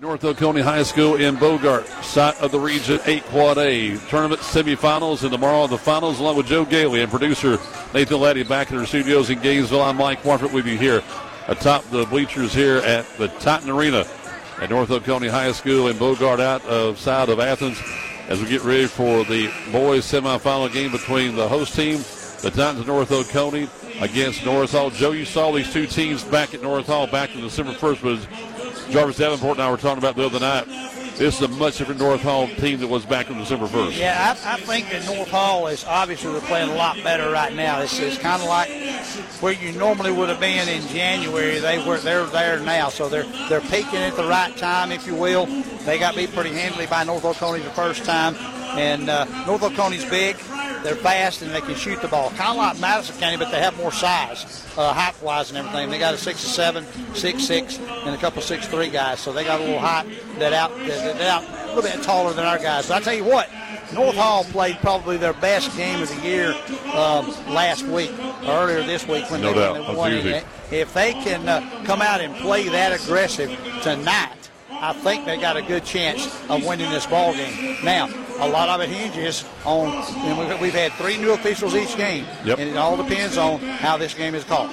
North Oconee High School in Bogart, site of the Region 8 Quad A tournament semifinals, and tomorrow the finals, along with Joe Gailey and producer Nathan Laddie back in our studios in Gainesville. I'm Mike Warford with you here atop the bleachers here at the Titan Arena at North Oconee High School in Bogart, out of side of Athens, as we get ready for the boys semifinal game between the host team, the Titans of North Oconee, against North Hall. Joe, you saw these two teams back at North Hall back in December 1st, but Jarvis Davenport and I were talking about the other night. This is a much different North Hall team that was back on December 1st. Yeah, I, I think that North Hall is obviously playing a lot better right now. It's, it's kind of like where you normally would have been in January. They were they're there now, so they're they're peaking at the right time, if you will. They got beat pretty handily by North Oconee the first time, and uh, North Oconee's big. They're fast and they can shoot the ball. Kind of like Madison County, but they have more size, uh, height wise and everything. They got a six seven, six six, and a couple six three guys. So they got a little height that out that, that out a little bit taller than our guys. But I tell you what, North Hall played probably their best game of the year um, last week, earlier this week when No they, doubt. when they won. If they can uh, come out and play that aggressive tonight, I think they got a good chance of winning this ball game. Now, a lot of it hinges on, and we've, we've had three new officials each game, Yep. and it all depends on how this game is called.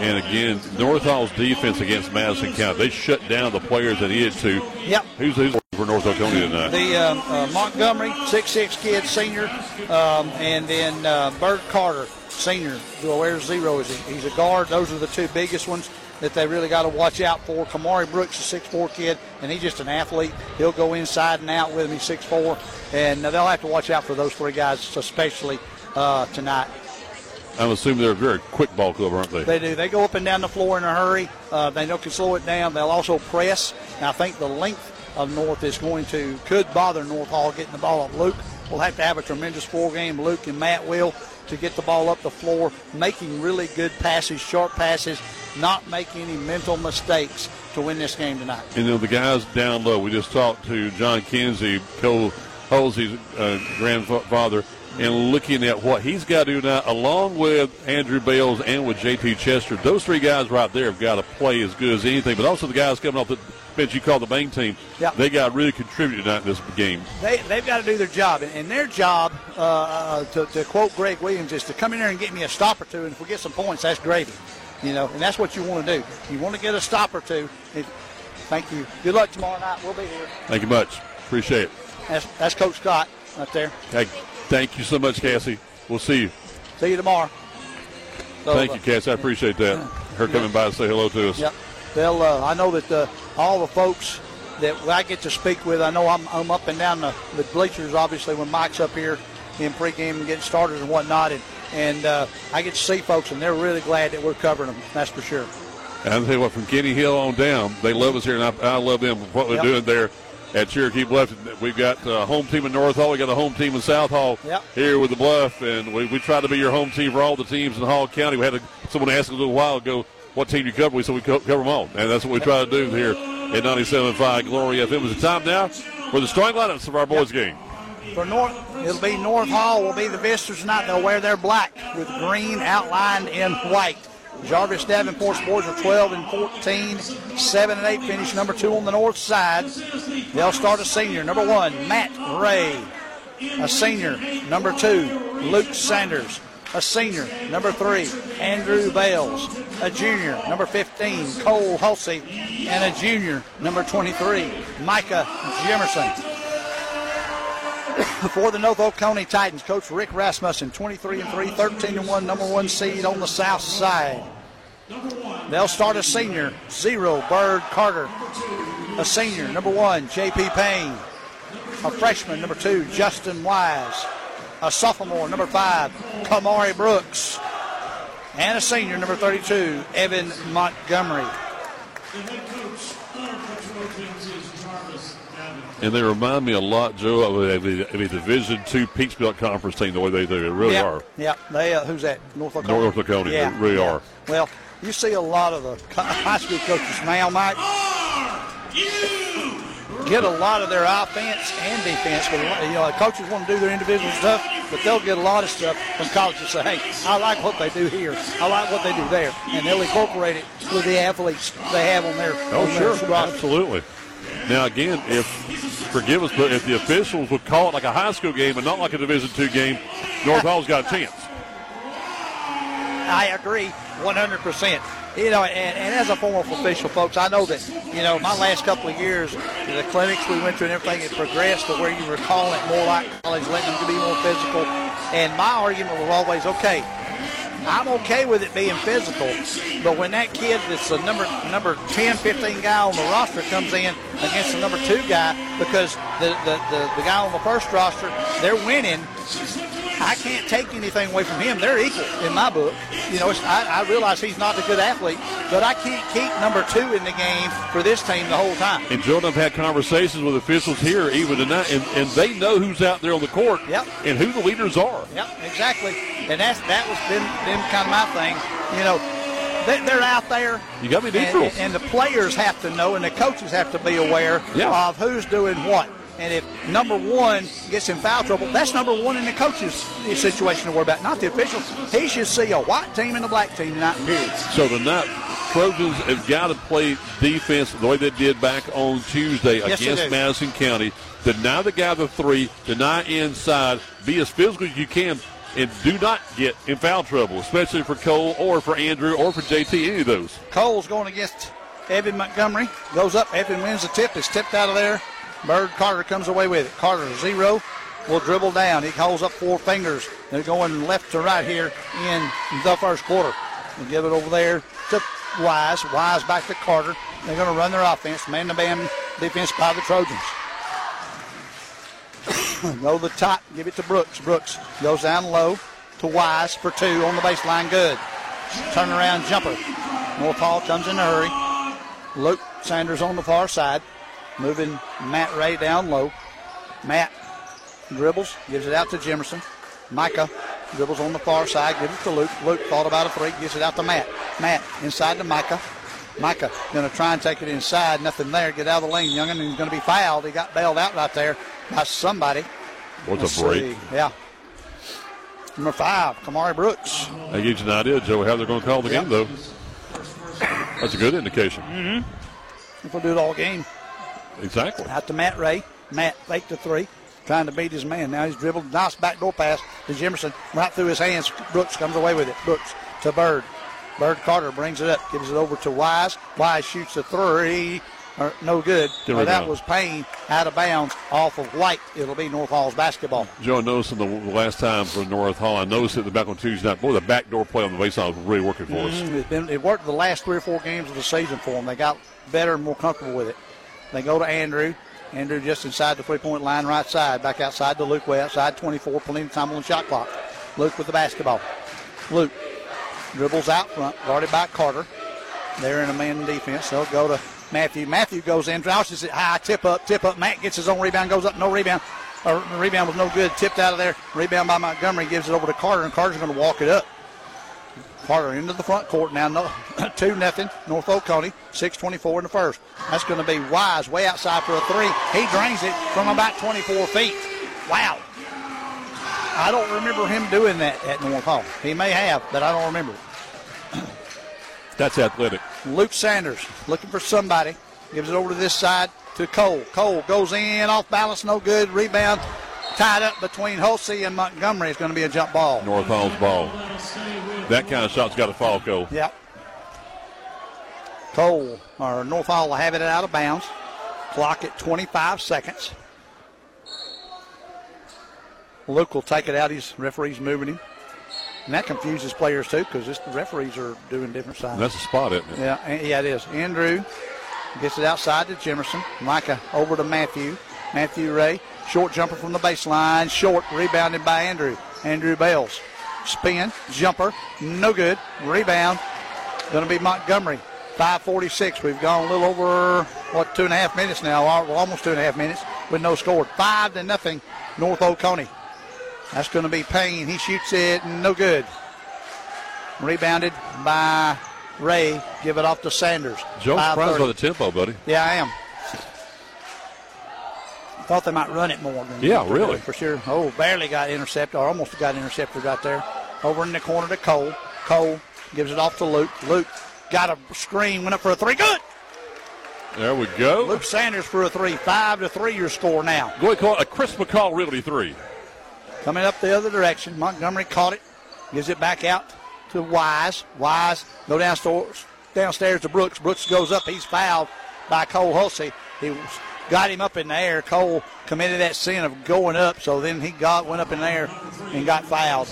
And again, North Hall's defense against Madison County, they shut down the players that he needed to. Yep. Who's, who's for North Oconee tonight? The um, uh, Montgomery, six-six kid, senior, um, and then uh, Bert Carter, senior. Where's zero? Is he? He's a guard. Those are the two biggest ones that they really got to watch out for. Kamari Brooks, a six-four kid, and he's just an athlete. He'll go inside and out with him. He's six-four, and uh, they'll have to watch out for those three guys, especially uh, tonight. I'm assuming they're a very quick ball club, aren't they? They do. They go up and down the floor in a hurry. Uh, they know can slow it down. They'll also press. And I think the length of North is going to could bother North Hall getting the ball up. Luke will have to have a tremendous four game. Luke and Matt will to get the ball up the floor, making really good passes, short passes, not making any mental mistakes to win this game tonight. And then the guys down low, we just talked to John Kinsey, Cole Hulsey's uh, grandfather, and looking at what he's got to do now, along with Andrew Bales and with JT Chester. Those three guys right there have got to play as good as anything, but also the guys coming off the bench you call the main team. Yeah. They got to really contribute tonight in this game. They, they've got to do their job. And, their job, uh, uh, to, to quote Greg Williams, is to come in there and get me a stop or two. And if we get some points, that's gravy. You know, and that's what you want to do. You want to get a stop or two. If, thank you. Good luck tomorrow night. We'll be here. Thank you much. Appreciate it. That's, that's Coach Scott up there. Hey, thank you so much, Cassie. We'll see you. See you tomorrow. So, Thank you, Cassie. I appreciate that. Her coming by to say hello to us. Yep. They'll. Uh, I know that uh, all the folks that I get to speak with. I know I'm, I'm up and down the, the bleachers, obviously, when Mike's up here in pregame and getting started and whatnot, and and uh, I get to see folks, and they're really glad that we're covering them. That's for sure. And I'll tell you what, from Kenny Hill on down, they love us here, and I, I love them. for What we're Yep. doing there at Cherokee Bluff. We've got a home team in North Hall. We got a home team in South Hall Yep. here with the Bluff, and we, we try to be your home team for all the teams in Hall County. We had a, someone ask a little while ago what team you cover. We said we co- cover them all, and that's what we try to do here at 97.5 Glory FM. It's time now for the starting lineups of our boys game. For North, it'll be North Hall will be the visitors tonight. They'll wear their black with green outlined in white. Jarvis Davenport's boys are 12 and 14, 7 and 8 finish number two on the north side. They'll start a senior, number one, Matt Ray. A senior, number two, Luke Sanders. A senior, number three, Andrew Bales. A junior, number 15, Cole Hulsey. And a junior, number 23, Micah Jimerson for the North Oconee Titans, Coach Rick Rasmussen, 23 and 3, 13 and 1, number one seed on the south side. They'll start a senior, zero, Bird Carter. A senior, number one, J.P. Payne. A freshman, number two, Justin Wise. A sophomore, number five, Kamari Brooks. And a senior, number 32, Evan Montgomery. And they remind me a lot, Joe, of a, of a, Division Two Peach Belt Conference team, the way they do. They really yep. are. Yep. They, uh, who's that? North Oconee. North Oconee, they Yeah. really yeah. are. Well, you see a lot of the high school coaches now, Mike. Get a lot of their offense and defense. But you know, coaches want to do their individual stuff, but they'll get a lot of stuff from college and say, "Hey, I like what they do here. I like what they do there," and they'll incorporate it with the athletes they have on their. Oh, on sure. roster. Absolutely. Now again, if forgive us, but if the officials would call it like a high school game and not like a Division two game, North Hall's got a chance. I agree 100%. You know, and, and, as a former official, folks, I know that, you know, my last couple of years, the clinics we went to and everything, it progressed to where you were calling it more like college, letting them be more physical. And my argument was always, okay, I'm okay with it being physical, but when that kid that's the number number 10, 15 guy on the roster comes in against the number two guy because the, the, the, the guy on the first roster, they're winning, I can't take anything away from him. They're equal in my book. You know, I, I, realize he's not a good athlete, but I can't keep number two in the game for this team the whole time. And Joe and I've had conversations with officials here even tonight, and, and they know who's out there on the court yep. and who the leaders are. Yep, exactly. And that's that was been, been kind of my thing. You know, they, are out there. You got to be neutral. And, and, the players have to know, and the coaches have to be aware yeah. of who's doing what. And if number one gets in foul trouble, that's number one in the coach's situation to worry about, not the officials. He should see a white team and a black team tonight, period. So tonight, Trojans have got to play defense the way they did back on Tuesday yes, against Madison County. Deny the guy the three, deny inside, be as physical as you can, and do not get in foul trouble, especially for Cole or for Andrew or for JT, any of those. Cole's going against Evan Montgomery. Goes up. Evan wins the tip. Is tipped out of there. Bird Carter comes away with it. Carter zero will dribble down. He holds up four fingers. They're going left to right here in the first quarter. They give it over there to Wise. Wise back to Carter. They're going to run their offense, man to man defense by the Trojans. Go to the top, give it to Brooks. Brooks goes down low to Wise for two on the baseline. Good. Turn around jumper. North Hall comes in a hurry. Luke Sanders on the far side. Moving Matt Ray down low. Matt dribbles, gives it out to Jimerson. Micah dribbles on the far side, gives it to Luke. Luke thought about a three, gives it out to Matt. Matt inside to Micah. Micah going to try and take it inside. Nothing there. Get out of the lane, youngin. And he's going to be fouled. He got bailed out right there by somebody. What's a break? See. Yeah. Number five, Kamari Brooks. That gives you an idea, Joe, how they're going to call the yep. game, though. That's a good indication. Mm-hmm. If we'll do it all game. Exactly. Out to Matt Ray. Matt fake the three, trying to beat his man. Now he's dribbled. Nice backdoor pass to Jimerson. Right through his hands. Brooks comes away with it. Brooks to Bird. Bird Carter brings it up, gives it over to Wise. Wise shoots a three. Or, no good. Well, that was Payne out of bounds off of White. It'll be North Hall's basketball. Joe, I noticed in the last time for North Hall, I noticed it the back on Tuesday night. Boy, the backdoor play on the baseline was really working for us. Mm-hmm. Been, it worked the last three or four games of the season for them. They got better and more comfortable with it. They go to Andrew. Andrew just inside the three-point line, right side. Back outside to Luke way outside 24. Plenty of time on the shot clock. Luke with the basketball. Luke dribbles out front, guarded by Carter. They're in a man defense. They'll go to Matthew. Matthew goes in, drops it high, tip up, tip up. Matt gets his own rebound, goes up, no rebound. The rebound was no good. Tipped out of there. Rebound by Montgomery gives it over to Carter, and Carter's going to walk it up. Carter into the front court now. No, two nothing. North Oconee. Six twenty-four in the first. That's going to be Wise way outside for a three. He drains it from about 24 feet. Wow. I don't remember him doing that at North Hall. He may have, but I don't remember. That's athletic. Luke Sanders looking for somebody. Gives it over to this side to Cole. Cole goes in, off balance, no good. Rebound tied up between Hulsey and Montgomery. It's going to be a jump ball. North Hall's ball. That kind of shot's got to fall, Cole. Yep. Cole, or North Hall will have it out of bounds. Clock at 25 seconds. Luke will take it out. His referee's moving him. And that confuses players too because the referees are doing different signs. That's a spot, isn't it? Yeah, yeah, it is. Andrew gets it outside to Jimerson. Micah over to Matthew. Matthew Ray Short jumper from the baseline. Short, rebounded by Andrew. Andrew Bales. Spin, jumper, no good. Rebound, going to be Montgomery. 546. We've gone a little over, what, two and a half minutes now, well, almost two and a half minutes with no score. Five to nothing, North Oconee. That's going to be Payne. He shoots it, no good. Rebounded by Ray. Give it off to Sanders. Joe surprised by the tempo, buddy. Yeah, I am. Thought they might run it more. Than yeah, really. For sure. Oh, barely got intercepted, or almost got intercepted right there. Over in the corner to Cole. Cole gives it off to Luke. Luke got a screen, went up for a three. Good. There we go. Luke Sanders for a three. Five to three your score now. Go ahead, call it a Chris McCall Realty three. Coming up the other direction. Montgomery caught it. Gives it back out to Wise. Wise go downstairs, downstairs to Brooks. Brooks goes up. He's fouled by Cole Hulsey. He got him up in the air. Cole committed that sin of going up, so then he got went up in the air and got fouled.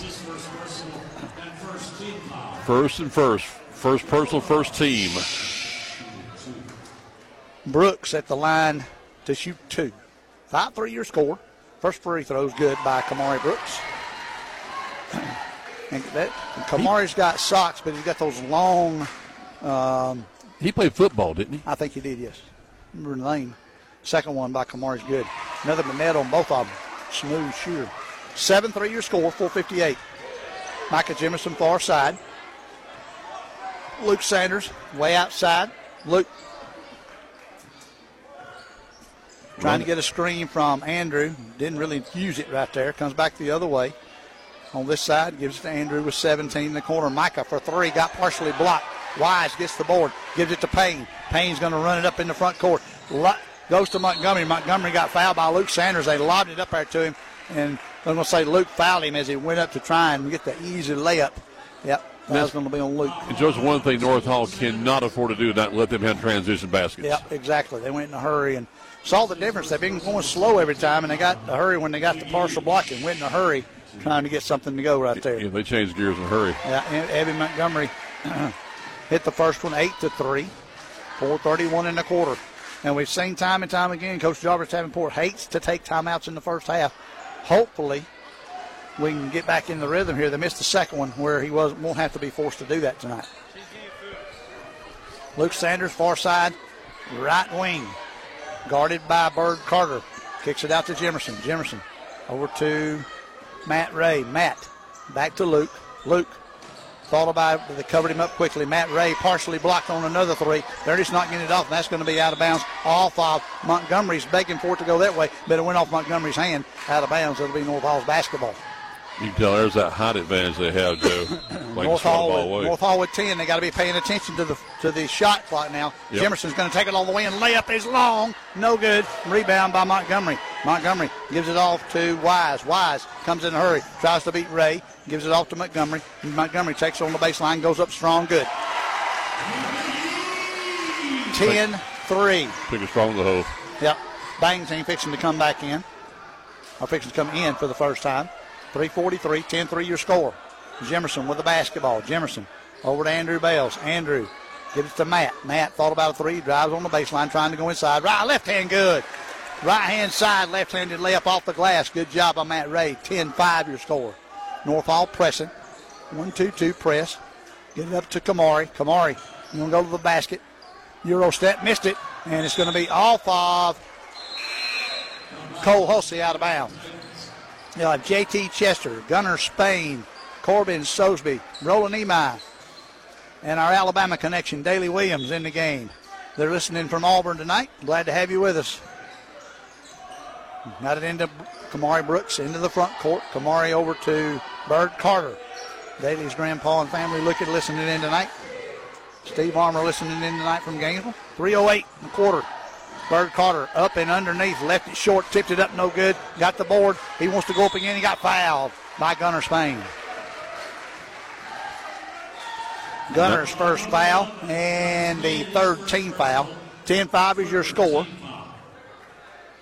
First and first. First personal, first team. Brooks at the line to shoot two. 5 3 your score. First free throw's good by Kamari Brooks. And that and Kamari's got socks, but he's got those long. Um, he played football, didn't he? I think he did, yes. Remember the name. Second one by Kamari's good. Another net on both of them. Smooth shooter. 7 3 your score, 458. Micah Jimerson far side. Luke Sanders way outside. Luke trying to get a screen from Andrew. Didn't really use it right there. Comes back the other way. On this side, gives it to Andrew with 17 in the corner. Micah for three, got partially blocked. Wise gets the board, gives it to Payne. Payne's going to run it up in the front court. Goes to Montgomery. Montgomery got fouled by Luke Sanders. They lobbed it up there to him, and I'm going to say Luke fouled him as he went up to try and get the easy layup. Yep, that's going to be on Luke. And just one thing North Hall cannot afford to do, not let them have transition baskets. Yep, exactly. They went in a hurry and saw the difference. They've been going slow every time, and they got a hurry when they got the partial block and went in a hurry trying to get something to go right there. Yeah, they changed gears in a hurry. Yeah, Evan Montgomery hit the first one eight to three, four thirty-one in the quarter. And we've seen time and time again, Coach Jarvis Davenport hates to take timeouts in the first half. Hopefully, we can get back in the rhythm here. They missed the second one where he was won't have to be forced to do that tonight. Luke Sanders, far side, right wing, guarded by Bird Carter. Kicks it out to Jimerson. Jimerson over to Matt Ray. Matt back to Luke. Luke thought about it, but they covered him up quickly. Matt Ray partially blocked on another three. They're just not getting it off, and that's going to be out of bounds. Off of Montgomery's begging for it to go that way, but it went off Montgomery's hand out of bounds. It'll be North Hall's basketball. You can tell there's that height advantage they have, Joe. North, Hall with, North Hall with 10. They got to be paying attention to the to the shot clock now. Yep. Jimerson's going to take it all the way and layup is long. No good. Rebound by Montgomery. Montgomery gives it off to Wise. Wise comes in a hurry, tries to beat Ray, gives it off to Montgomery. Montgomery takes it on the baseline, goes up strong, good. 10 3. Pick it strong the hole. Yep. Bang team fixing to come back in. Or fixing to come in for the first time. 343, 10 3 your score. Jimerson with the basketball. Jimerson over to Andrew Bales. Andrew gives it to Matt. Matt thought about a three, drives on the baseline, trying to go inside. Right, left hand good. Right hand side, left handed layup off the glass. Good job by Matt Ray. 10 5 your score. North Hall pressing. 1 2 2 press. Get it up to Kamari. Kamari, you going to go to the basket. Euro step, missed it, and it's going to be off of Cole Hulsey out of bounds. You'll have JT Chester, Gunner Spain, Corbin Sosby, Roland Emi, and our Alabama connection, Daly Williams, in the game. They're listening from Auburn tonight. Glad to have you with us. Got it into Kamari Brooks into the front court. Kamari over to Bird Carter. Daly's grandpa and family looking, listening in tonight. Steve Armour listening in tonight from Gainesville. 308 in the quarter. Bird Carter up and underneath, left it short, tipped it up, no good. Got the board. He wants to go up again. He got fouled by Gunner Spain. Gunner's first foul and the third team foul. 10 5 is your score.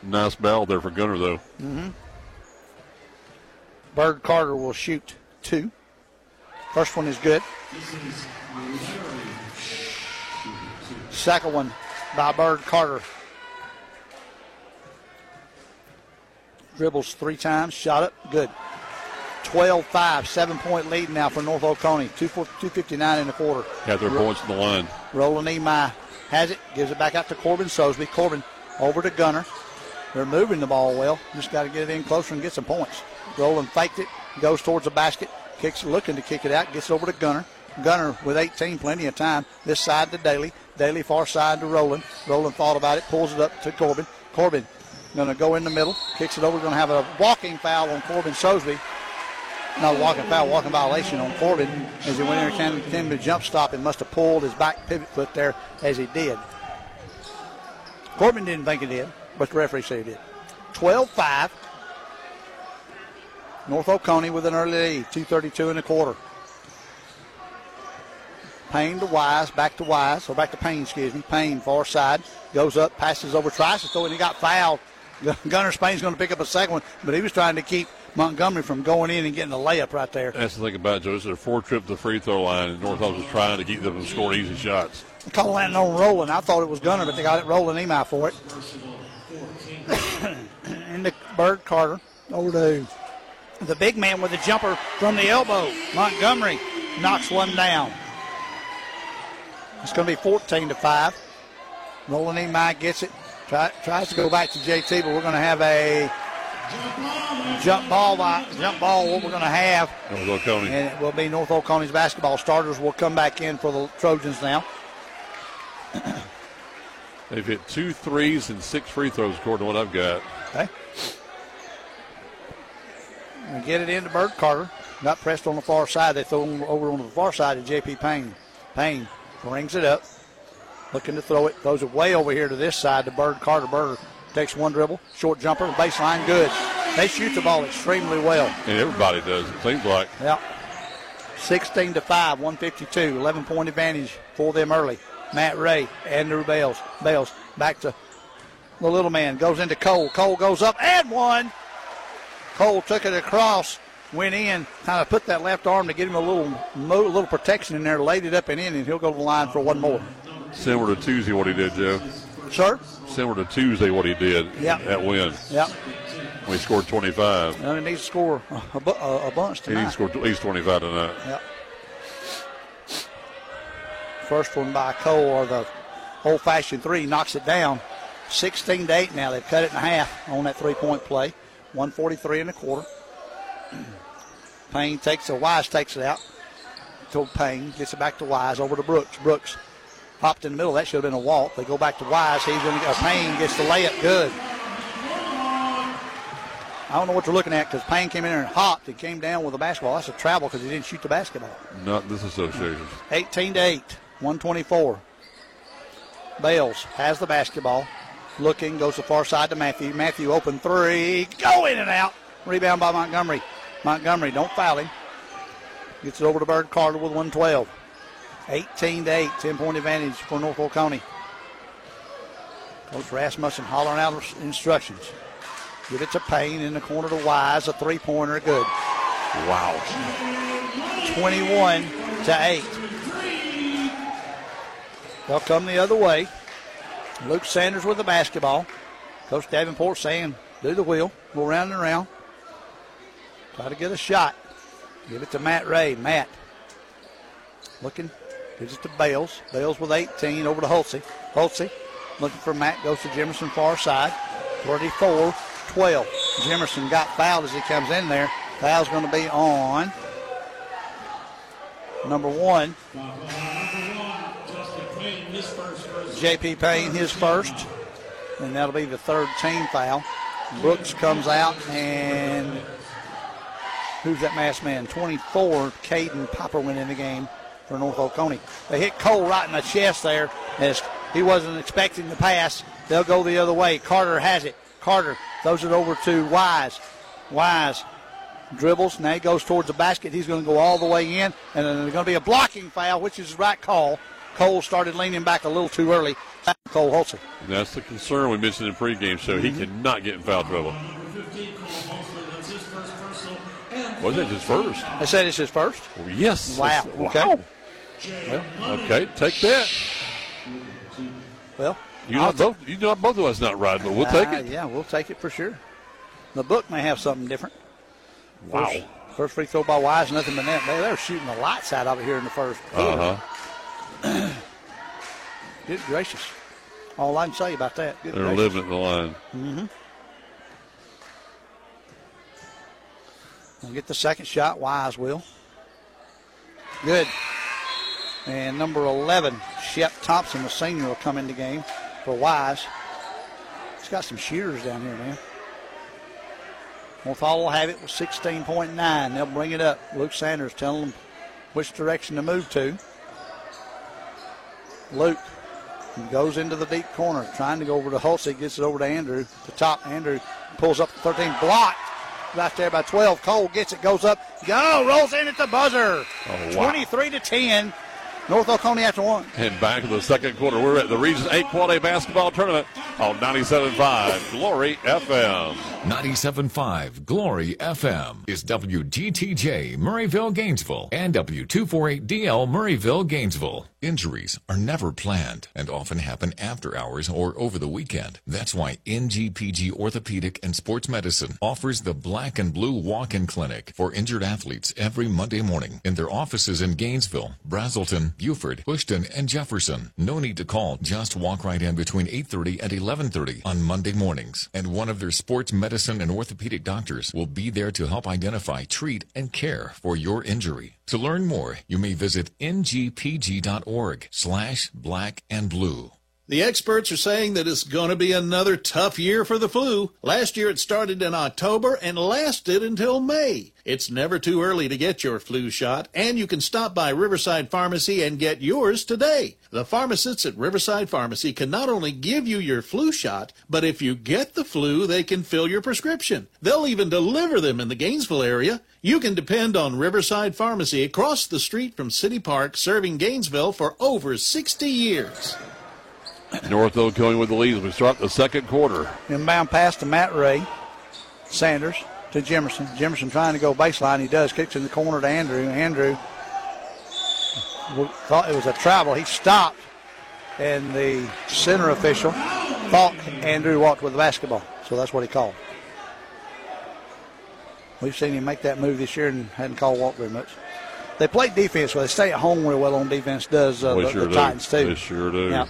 Nice ball there for Gunner, though. Mm-hmm. Bird Carter will shoot two. First one is good. Second one by Bird Carter. Dribbles three times, shot it, good. 12 5, seven point lead now for North Oconee. 259 in the quarter. Got their points in the line. Roland Emai has it, gives it back out to Corbin Sosby. Corbin over to Gunner. They're moving the ball well. Just got to get it in closer and get some points. Roland faked it, goes towards the basket, kicks looking to kick it out, gets over to Gunner. Gunner with 18, plenty of time. This side to Daly. Daly far side to Roland. Roland thought about it, pulls it up to Corbin. Corbin to go in the middle, kicks it over. To have a walking foul on Corbin Sosby. Not walking foul, walking violation on Corbin as he went in there, came to jump stop and must have pulled his back pivot foot there as he did. Corbin didn't think it did, but the referee said he did. 12-5. North Oconee with an early lead, 232 and a quarter. Payne to Wise, back to Wise, or back to Payne, excuse me. Payne, far side, goes up, passes over, tries to throw, and he got fouled. Gunner Spain's going to pick up a second one, but he was trying to keep Montgomery from going in and getting a layup right there. That's the thing about it, Joe. Is their four trip to the free throw line, and North was trying to keep them from scoring easy shots. They called that on rolling. I thought it was Gunner, but they got it rolling him out for it. Into Bird Carter. Over to the big man with the jumper from the elbow. Montgomery knocks one down. It's going to be 14 to 5. Rolling him gets it. Try, tries to go back to JT, but we're going to have a jump ball. Jump ball. What we're going to have, North Oconee. and it will be North Oconee's basketball starters. will come back in for the Trojans now. They've hit two threes and six free throws, according to what I've got. We get it into Bird Carter. Got pressed on the far side. They throw him over on the far side to J.P. Payne. Payne brings it up, looking to throw it. Throws it way over here to this side to Bird Carter. Bird takes one dribble, short jumper, baseline, good. They shoot the ball extremely well. And everybody does, it seems like. Yep. 16 to 5, 152, 11 point advantage for them early. Matt Ray, Andrew Bales. Bales back to the little man, goes into Cole. Cole goes up and one. Cole took it across, went in, kind of put that left arm to get him a little a little protection in there, laid it up and in, and he'll go to the line for one more. Similar to Tuesday, what he did, Joe. Sir? Similar to Tuesday, what he did Yeah. That win. Yep. When he scored 25. And he needs to score a, bu- a, a bunch He needs to tonight. score at least 25 tonight. Yep. First one by Cole, or the old fashioned three, knocks it down. 16 to 8 now. They've cut it in half on that three point play. 143 and a quarter. Payne takes it, Wise takes it out. To Payne, gets it back to Wise, over to Brooks. Brooks hopped in the middle. That should have been a walk. They go back to Wise. He's going to get Payne gets the layup good. I don't know what you're looking at because Payne came in there and hopped and came down with the basketball. That's a travel because he didn't shoot the basketball. Not this association. 18 to 8, 124. Bales has the basketball. Looking, goes the far side to Matthew. Matthew open three. Go in and out. Rebound by Montgomery. Montgomery, don't foul him. Gets it over to Bird Carter with 112. 18 to 8, 10 point advantage for North Oconee. Coach Rasmussen hollering out instructions. Give it to Payne in the corner to Wise. A three pointer, good. Wow. 21 to 8. They'll come the other way. Luke Sanders with the basketball. Coach Davenport saying, do the wheel, go round and around. Try to get a shot. Give it to Matt Ray. Matt looking, gives it to Bales. Bales with 18 over to Hulsey. Hulsey looking for Matt, goes to Jimerson far side. 34 12. Jimerson got fouled as he comes in there. Foul's going to be on number one. JP Payne, his first. And that'll be the third team foul. Brooks comes out and who's that masked man? 24, Caden Popper went in the game for North Oconee. They hit Cole right in the chest there as he wasn't expecting the pass. They'll go the other way. Carter has it. Carter throws it over to Wise. Wise dribbles. Now he goes towards the basket. He's going to go all the way in, and then there's going to be a blocking foul, which is the right call. Cole started leaning back a little too early. Cole Hulsey. That's the concern we mentioned in pregame, so he cannot get in foul trouble. Was it his first? They said it's his first. Well, yes. Wow. Okay. Wow. Well, okay, take that. Well, You know, both you know both of us not right, but we'll take uh, it. Yeah, we'll take it for sure. The book may have something different. Wow. First, first free throw by Wise, nothing but net. They, they're shooting the lights out of it here in the first. Uh huh. Good gracious. All I can say about that. Good They're gracious. living at the line. Mm-hmm. We'll get the second shot. Wise will. Good. And number 11, Shep Thompson, the senior, will come in the game for Wise. He's got some shooters down here, man. North Hall will have it with 16.9. They'll bring it up. Luke Sanders telling them which direction to move to. Luke goes into the deep corner, trying to go over to Hulsey, gets it over to Andrew. The top, Andrew pulls up 13, blocked right there by 12. Cole gets it, goes up, go, rolls in at the buzzer. Oh, wow. 23 to 10. North Oconee after one. And back in the second quarter, we're at the Region 8 Quad A basketball tournament on 97.5 Glory FM. 97.5 Glory FM is WGTJ Murrayville, Gainesville, and W248DL Murrayville, Gainesville. Injuries are never planned and often happen after hours or over the weekend. That's why NGPG Orthopedic and Sports Medicine offers the Black and Blue Walk-in Clinic for injured athletes every Monday morning in their offices in Gainesville, Braselton, Buford, Bushton, and Jefferson. No need to call. Just walk right in between 8.30 and 11.30 on Monday mornings. And one of their sports medicine and orthopedic doctors will be there to help identify, treat, and care for your injury. To learn more, you may visit ngpg.org slash black and blue. The experts are saying that it's going to be another tough year for the flu. Last year it started in October and lasted until May. It's never too early to get your flu shot, and you can stop by Riverside Pharmacy and get yours today. The pharmacists at Riverside Pharmacy can not only give you your flu shot, but if you get the flu, they can fill your prescription. They'll even deliver them in the Gainesville area. You can depend on Riverside Pharmacy across the street from City Park, serving Gainesville for over 60 years. North Oconee with the lead as we start the second quarter. Inbound pass to Matt Ray. Sanders to Jimerson. Jimerson trying to go baseline. He does. Kicks in the corner to Andrew. Andrew thought it was a travel. He stopped, and the center official thought Andrew walked with the basketball. So that's what he called. We've seen him make that move this year and hadn't called walk very much. They play defense well. They stay at home real well on defense. Does uh, the, sure the do. Titans too? We sure do. Yeah.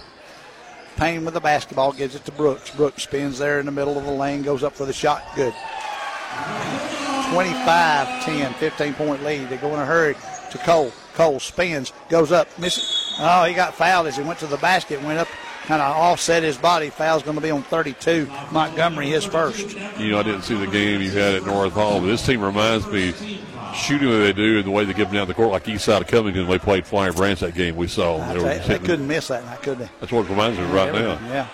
Payne with the basketball gives it to Brooks. Brooks spins there in the middle of the lane, goes up for the shot. Good. 25 10, 15 point lead. They go in a hurry to Cole. Cole spins, goes up, misses. Oh, he got fouled as he went to the basket, went up, kind of offset his body. Foul's going to be on 32. Montgomery, his first. You know, I didn't see the game you had at North Hall, but this team reminds me shooting the way they do and the way they give them down the court, like east side of Covington. They played Flowery Branch that game we saw. They were they couldn't miss that night, could they? That's what it reminds me of right now. Yeah.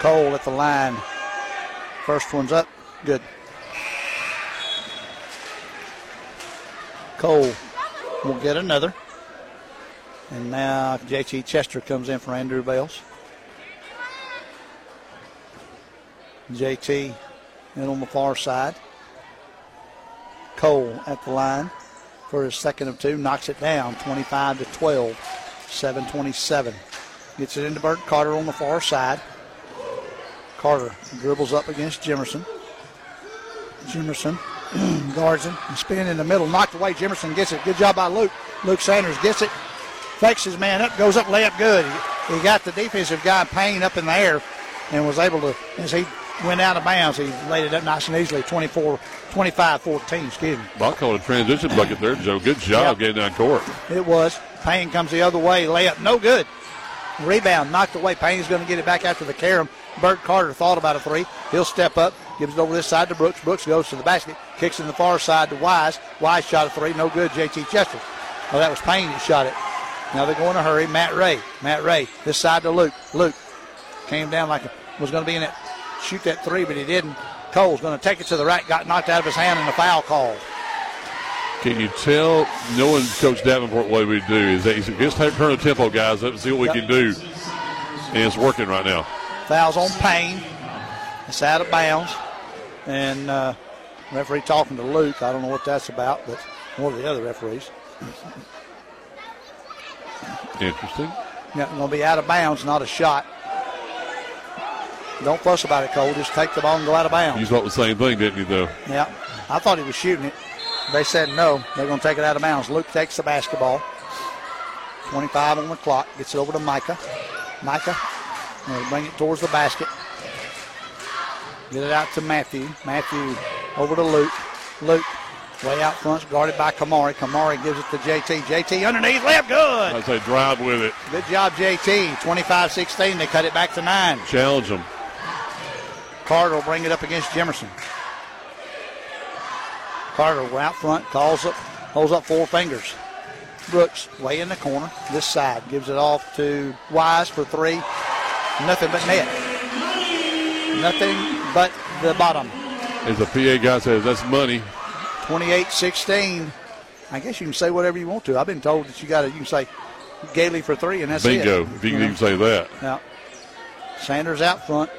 Cole at the line. First one's up. Good. Cole will get another. And now JT Chester comes in for Andrew Bales. JT in on the far side. Cole at the line for his second of two. Knocks it down 25 to 12. 727. Gets it into Bert Carter on the far side. Carter dribbles up against Jimerson. Jimerson guards him. and Spin in the middle. Knocked away. Jimerson gets it. Good job by Luke. Luke Sanders gets it. Fakes his man up. Goes up. Layup good. He got the defensive guy Payne up in the air and was able to, as he went out of bounds, he laid it up nice and easily. 24, 25 14. Excuse me. I call it a transition bucket there, Joe. Good job Yeah. getting that court. It was. Payne comes the other way. Layup, no good. Rebound knocked away. Payne's going to get it back after the carom. Bert Carter thought about a three. He'll step up, gives it over this side to Brooks. Brooks goes to the basket, kicks in the far side to Wise. Wise shot a three, no good. JT Chester. Well, that was Payne that shot it. Now they're going to hurry. Matt Ray. Matt Ray. This side to Luke. Luke came down like a, was going to be in it, shoot that three, but he didn't. Cole's going to take it to the right, got knocked out of his hand, and a foul call. Can you tell, knowing Coach Davenport what we do, is that he said, just turn the tempo, guys, let's see what we Yep. can do. And it's working right now. Fouls on Payne. It's out of bounds. And uh, referee talking to Luke. I don't know what that's about, but one of the other referees. Interesting. Yeah, going to be out of bounds, not a shot. Don't fuss about it, Cole. Just take the ball and go out of bounds. You thought the same thing, didn't you, though? Yeah, I thought he was shooting it. They said no. They're going to take it out of bounds. Luke takes the basketball. 25 on the clock. Gets it over to Micah. Micah bring it towards the basket. Get it out to Matthew. Matthew over to Luke. Luke way out front, guarded by Kamari. Kamari gives it to JT. JT underneath, left good. I'd say drive with it. Good job, JT. 25-16. They cut it back to nine. Challenge them. Carter will bring it up against Jimerson. Carter out front, calls up, holds up four fingers. Brooks way in the corner, this side, gives it off to Wise for three. nothing but net. Nothing but the bottom. As the PA guy says, that's money. 28-16. I guess you can say whatever you want to. I've been told that you got to. You can say Gailey for three, and that's Bingo, it. if you can even say that. Yeah. Sanders out front.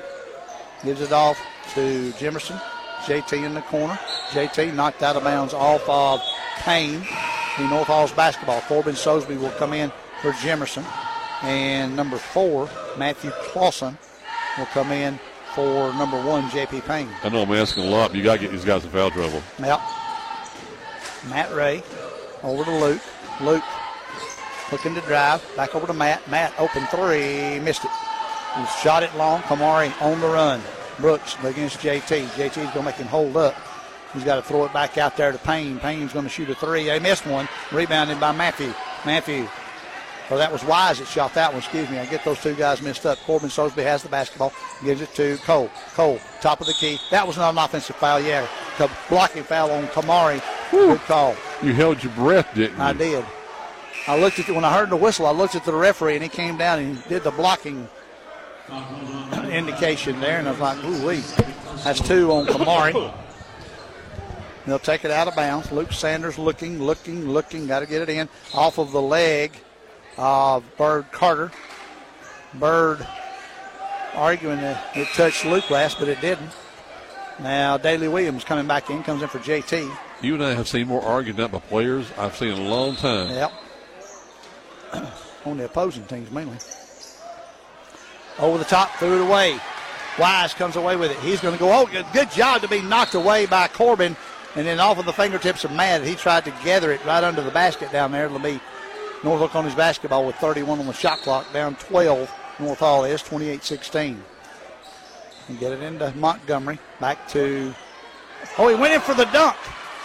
Gives it off to Jimerson. JT in the corner. JT knocked out of bounds off of Payne. The North Halls basketball. Corbin Sosby will come in for Jimerson. And number four, Matthew Clausen, will come in for number one, JP Payne. I know I'm asking a lot, but you got to get these guys in foul trouble. Yep. Matt Ray over to Luke. Luke looking to drive. Back over to Matt. Matt open three. Missed it. Shot it long. Kamari on the run. Brooks against JT. JT's going to make him hold up. He's got to throw it back out there to Payne. Payne's going to shoot a three. They missed one. Rebounded by Matthew. Matthew. Well, that was Wise that shot that one. Excuse me. I get those two guys mixed up. Corbin Sosby has the basketball. Gives it to Cole. Cole, top of the key. That was not an offensive foul. Yeah. Blocking foul on Kamari. Good call. You held your breath, didn't you? I did. I looked at it when I heard the whistle. I looked at the referee and he came down and he did the blocking indication there, and I was like, "Ooh wee, that's two on Kamari." They'll take it out of bounds. Luke Sanders looking, looking, looking. Got to get it in off of the leg of Bird Carter. Bird arguing that it touched Luke last, but it didn't. Now Daly Williams coming back in, comes in for JT. You and I have seen more arguing up by players I've seen in a long time. Yep. On the opposing teams mainly. Over the top, threw it away. Wise comes away with it. He's going to go. Oh, good, good job to be knocked away by Corbin, and then off of the fingertips of Matt. He tried to gather it right under the basket down there. It'll be North Oconee's basketball with 31 on the shot clock, down 12. North Hall is 28-16. And get it into Montgomery. Back to. Oh, he went in for the dunk.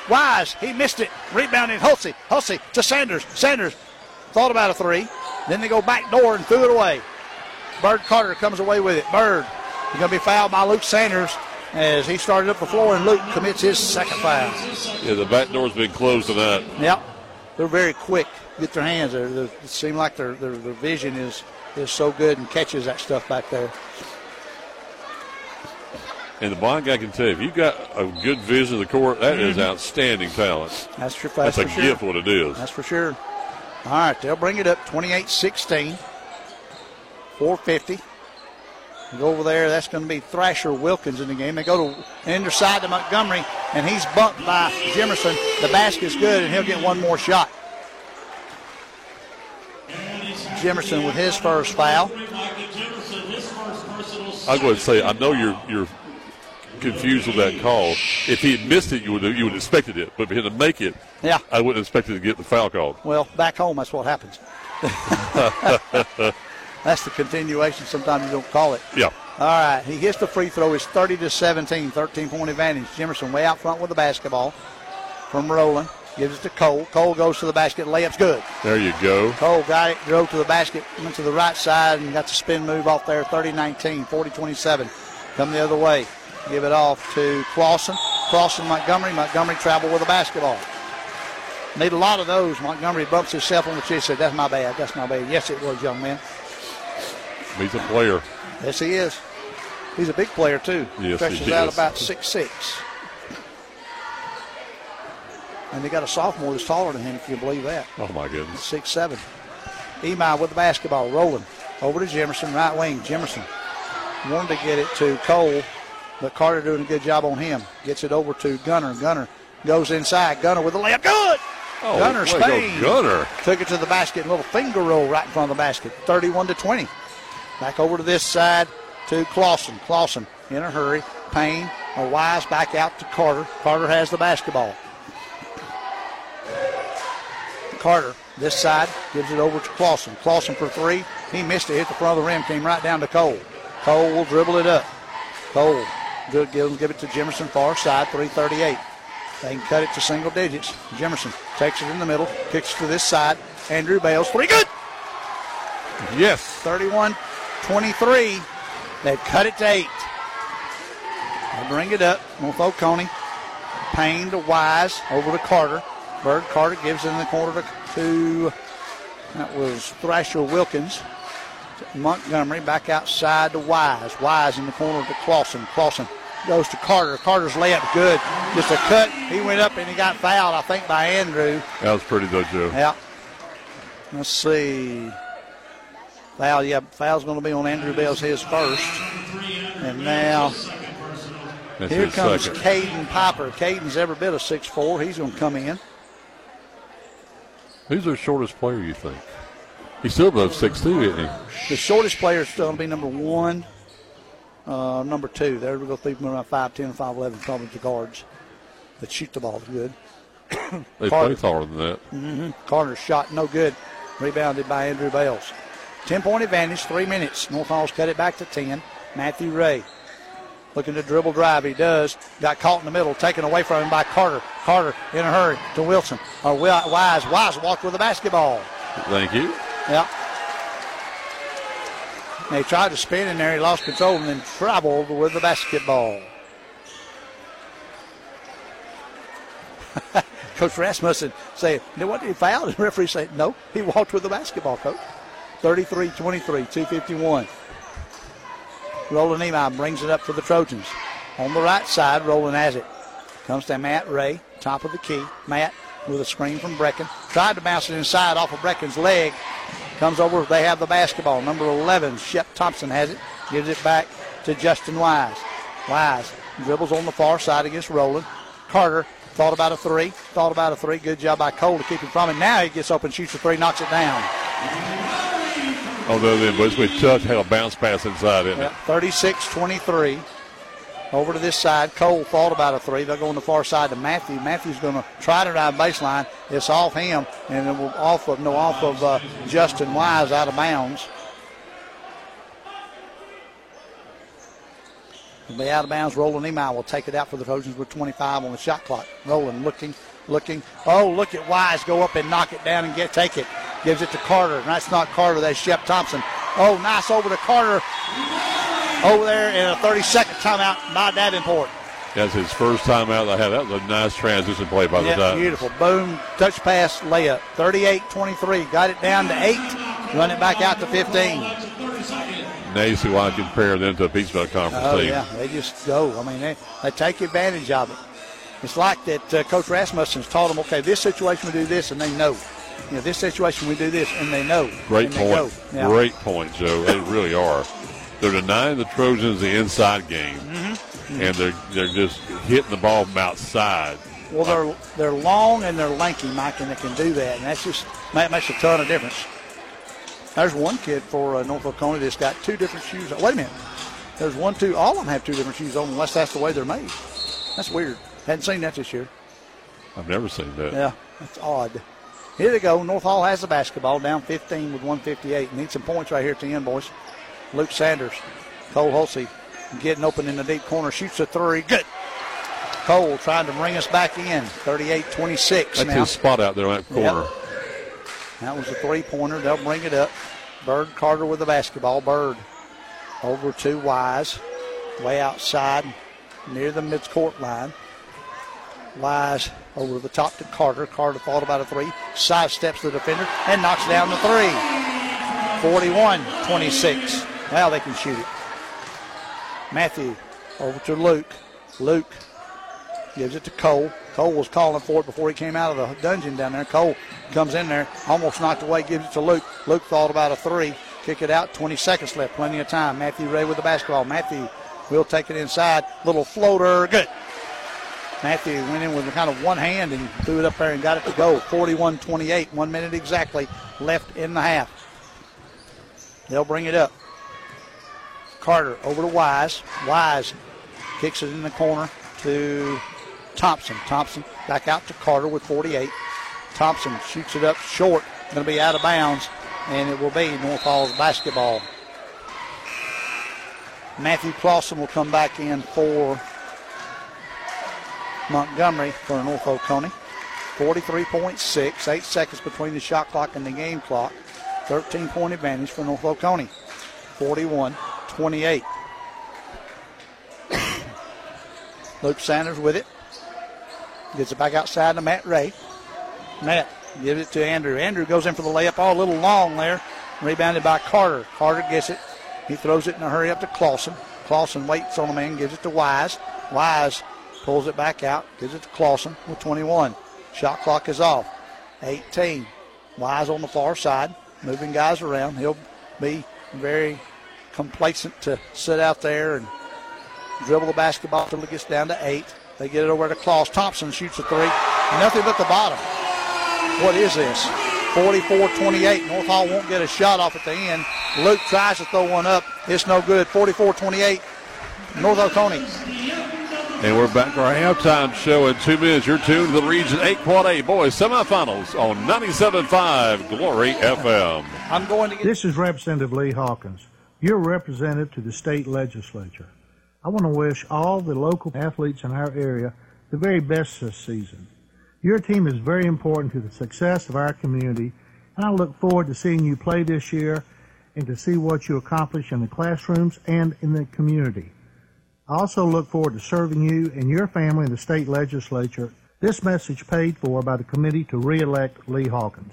Wise, he missed it. Rebounding Hulsey. Hulsey to Sanders. Sanders thought about a three. Then they go back door and threw it away. Bird Carter comes away with it. Bird is going to be fouled by Luke Sanders as he started up the floor, and Luke commits his second foul. Yeah, the back door's been closed to that. Yep. They're very quick. Get their hands there. It seems like their, their, their vision is, is so good and catches that stuff back there. And the blind guy can tell you, if you've got a good vision of the court, that is mm-hmm. outstanding talent. That's for, That's that's a sure. gift, what it is. That's for sure. All right, they'll bring it up 28 16. 450. Go over there. That's going to be Thrasher Wilkins in the game. They go to an side to Montgomery, and he's bumped by Jimerson. The basket's good, and he'll get one more shot. Jimerson with his first foul. Go and say, I know you're you're confused with that call. If he had missed it, you would you would have expected it. But for him to make it, Yeah. I wouldn't have expected to get the foul called. Well, back home, that's what happens. that's the continuation. Sometimes you don't call it. Yeah. All right, he hits the free throw. It's 30 to 17, 13 point advantage. Jimerson way out front with the basketball from Rowland. Gives it to Cole. Cole goes to the basket. Layup's good. There you go. Cole got it, drove to the basket, went to the right side, and got the spin move off there. 30 19, 40 27. Come the other way. Give it off to Clausen. Clausen, Montgomery. Montgomery travel with the basketball. Need a lot of those. Montgomery bumps himself on the chin. Said, "That's my bad. That's my bad." Yes, it was, young man. He's a player. Yes, he is. He's a big player too. Yes, Stretches he out is. about six six. And they got a sophomore that's taller than him, if you believe that. Oh my goodness. Six seven. Emi with the basketball, rolling over to Jimerson, right wing. Jimerson wanted to get it to Cole, but Carter doing a good job on him. Gets it over to Gunner. Gunner goes inside. Gunner with the layup. Good. Oh, Gunner to go, Gunner. took it to the basket. A little finger roll right in front of the basket. 31 to 20. Back over to this side to Clausen. Clausen in a hurry. Payne or Wise back out to Carter. Carter has the basketball. Carter, this side, gives it over to Clausen. Clausen for three. He missed it, hit the front of the rim, came right down to Cole. Cole will dribble it up. Cole, good, give, give it to Jimerson, far side, 338. They can cut it to single digits. Jimerson takes it in the middle, kicks to this side. Andrew Bales, three good. Yes. 31 23. They've cut it to eight. They bring it up. North Oconee. Payne to Wise over to Carter. Bird Carter gives it in the corner to, to that was Thrasher Wilkins Montgomery back outside to Wise. Wise in the corner to Clausen. Clausen goes to Carter. Carter's layup good. Just a cut. He went up and he got fouled, I think, by Andrew. That was pretty good, Joe. Yeah. Let's see. Foul, yeah, foul's going to be on Andrew Bales' his first. And now That's here comes second. Caden Piper. Caden's every bit of 6'4". He's going to come in. Who's their shortest player, you think? He's still above six two, isn't he? The shortest player is still going to be number one, uh, number two. There we go. People around 5'10 and 5'11, probably the guards that shoot the ball good. They Carter. play taller than that. Carter's shot no good. Rebounded by Andrew Bales. 10 point advantage, three minutes. North Hall's cut it back to 10. Matthew Ray looking to dribble drive. He does. Got caught in the middle, taken away from him by Carter. Carter in a hurry to Wilson. Or Wise. Wise walked with the basketball. Thank you. Yep. And he tried to spin in there. He lost control and then traveled with the basketball. Coach Rasmussen said, "No, what did he foul?" And the referee said, "No, he walked with the basketball." Coach, 33-23, 251. Roland Nemai brings it up for the Trojans. On the right side, Roland has it. Comes to Matt Ray, top of the key. Matt with a screen from Brecken. Tried to bounce it inside off of Brecken's leg. Comes over. They have the basketball. Number 11, Shep Thompson has it. Gives it back to Justin Wise. Wise dribbles on the far side against Roland. Carter thought about a three. Thought about a three. Good job by Cole to keep him from it. Now he gets open, shoots a three, knocks it down. Although then, but it's Chuck had a bounce pass inside, isn't it? 36 23. Over to this side. Cole thought about a three. They'll go on the far side to Matthew. Matthew's going to try to drive baseline. It's off him, and it will off of no off of uh, Justin Wise out of bounds. It'll be out of bounds. Roland Nemai will take it out for the Trojans with 25 on the shot clock. Roland looking, looking. Oh, look at Wise go up and knock it down and get take it. Gives it to Carter. That's not Carter. That's Shep Thompson. Oh, nice over to Carter. Over there in a 30 second timeout. Not that important. That's his first time out they had. That was a nice transition play by the Yeah, beautiful. Boom. Touch pass layup. 38 23. Got it down to 8. Run it back out to 15. Nice who I compare them to a Peachville Conference Oh, team. yeah. They just go. I mean, they, they take advantage of it. It's like that uh, Coach Rasmussen's taught them, okay, this situation we do this, and they know. You know, this situation we do this, and they know. Great point. Yeah. Great point, Joe. They really are. They're denying the Trojans the inside game, Mm-hmm. and they're they're just hitting the ball from outside. Well, they're they're long and they're lanky, Mike, and they can do that, and that's just that makes a ton of difference. There's one kid for uh, North Oconee that's got two different shoes. Wait a minute, there's one, two, all of them have two different shoes on, unless that's the way they're made. That's weird. Hadn't seen that this year. I've never seen that. Yeah, that's odd. Here they go. North Hall has the basketball, down 15 with 158. Need some points right here at the end, boys. Luke Sanders, Cole Hulsey getting open in the deep corner, shoots a three. Good. Cole trying to bring us back in. 38-26 That's now. his spot out there on that corner. That was a three-pointer. They'll bring it up. Bird Carter with the basketball. Bird over to Wise, way outside, near the midcourt line. Wise over the top to Carter. Carter thought about a three, sidesteps the defender, and knocks down the three. 41-26. Now they can shoot it. Matthew over to Luke. Luke gives it to Cole. Cole was calling for it before he came out of the dungeon down there. Cole comes in there, almost knocked away, gives it to Luke. Luke thought about a three. Kick it out, 20 seconds left, plenty of time. Matthew Ray with the basketball. Matthew will take it inside. Little floater, good. Matthew went in with kind of one hand and threw it up there and got it to go. 41 28, one minute exactly left in the half. They'll bring it up. Carter over to Wise. Wise kicks it in the corner to Thompson. Thompson back out to Carter with 48. Thompson shoots it up short. Going to be out of bounds, and it will be North Hall's basketball. Matthew Clausen will come back in for Montgomery for North Oconee. 43.6, eight seconds between the shot clock and the game clock. 13 point advantage for North Oconee. 41 28. Luke Sanders with it. Gets it back outside to Matt Ray. Matt gives it to Andrew. Andrew goes in for the layup. Oh, a little long there. Rebounded by Carter. Carter gets it. He throws it in a hurry up to Clausen. Clausen waits on the man, gives it to Wise. Wise pulls it back out, gives it to Clausen with 21. Shot clock is off. 18. Wise on the far side, moving guys around. He'll be very complacent to sit out there and dribble the basketball until it gets down to eight. They get it over to Klaus. Thompson shoots a three. Nothing but the bottom. What is this? 44-28. North Hall won't get a shot off at the end. Luke tries to throw one up. It's no good. 44-28. North Oconee. And we're back for our halftime show in two minutes. You're tuned to the Region 8 Quad A Boys semifinals on 97.5 Glory FM. I'm going to get. This is Representative Lee Hawkins, You're representative to the state legislature. I want to wish all the local athletes in our area the very best this season. Your team is very important to the success of our community, and I look forward to seeing you play this year and to see what you accomplish in the classrooms and in the community. I also look forward to serving you and your family in the state legislature. This message paid for by the committee to re-elect Lee Hawkins.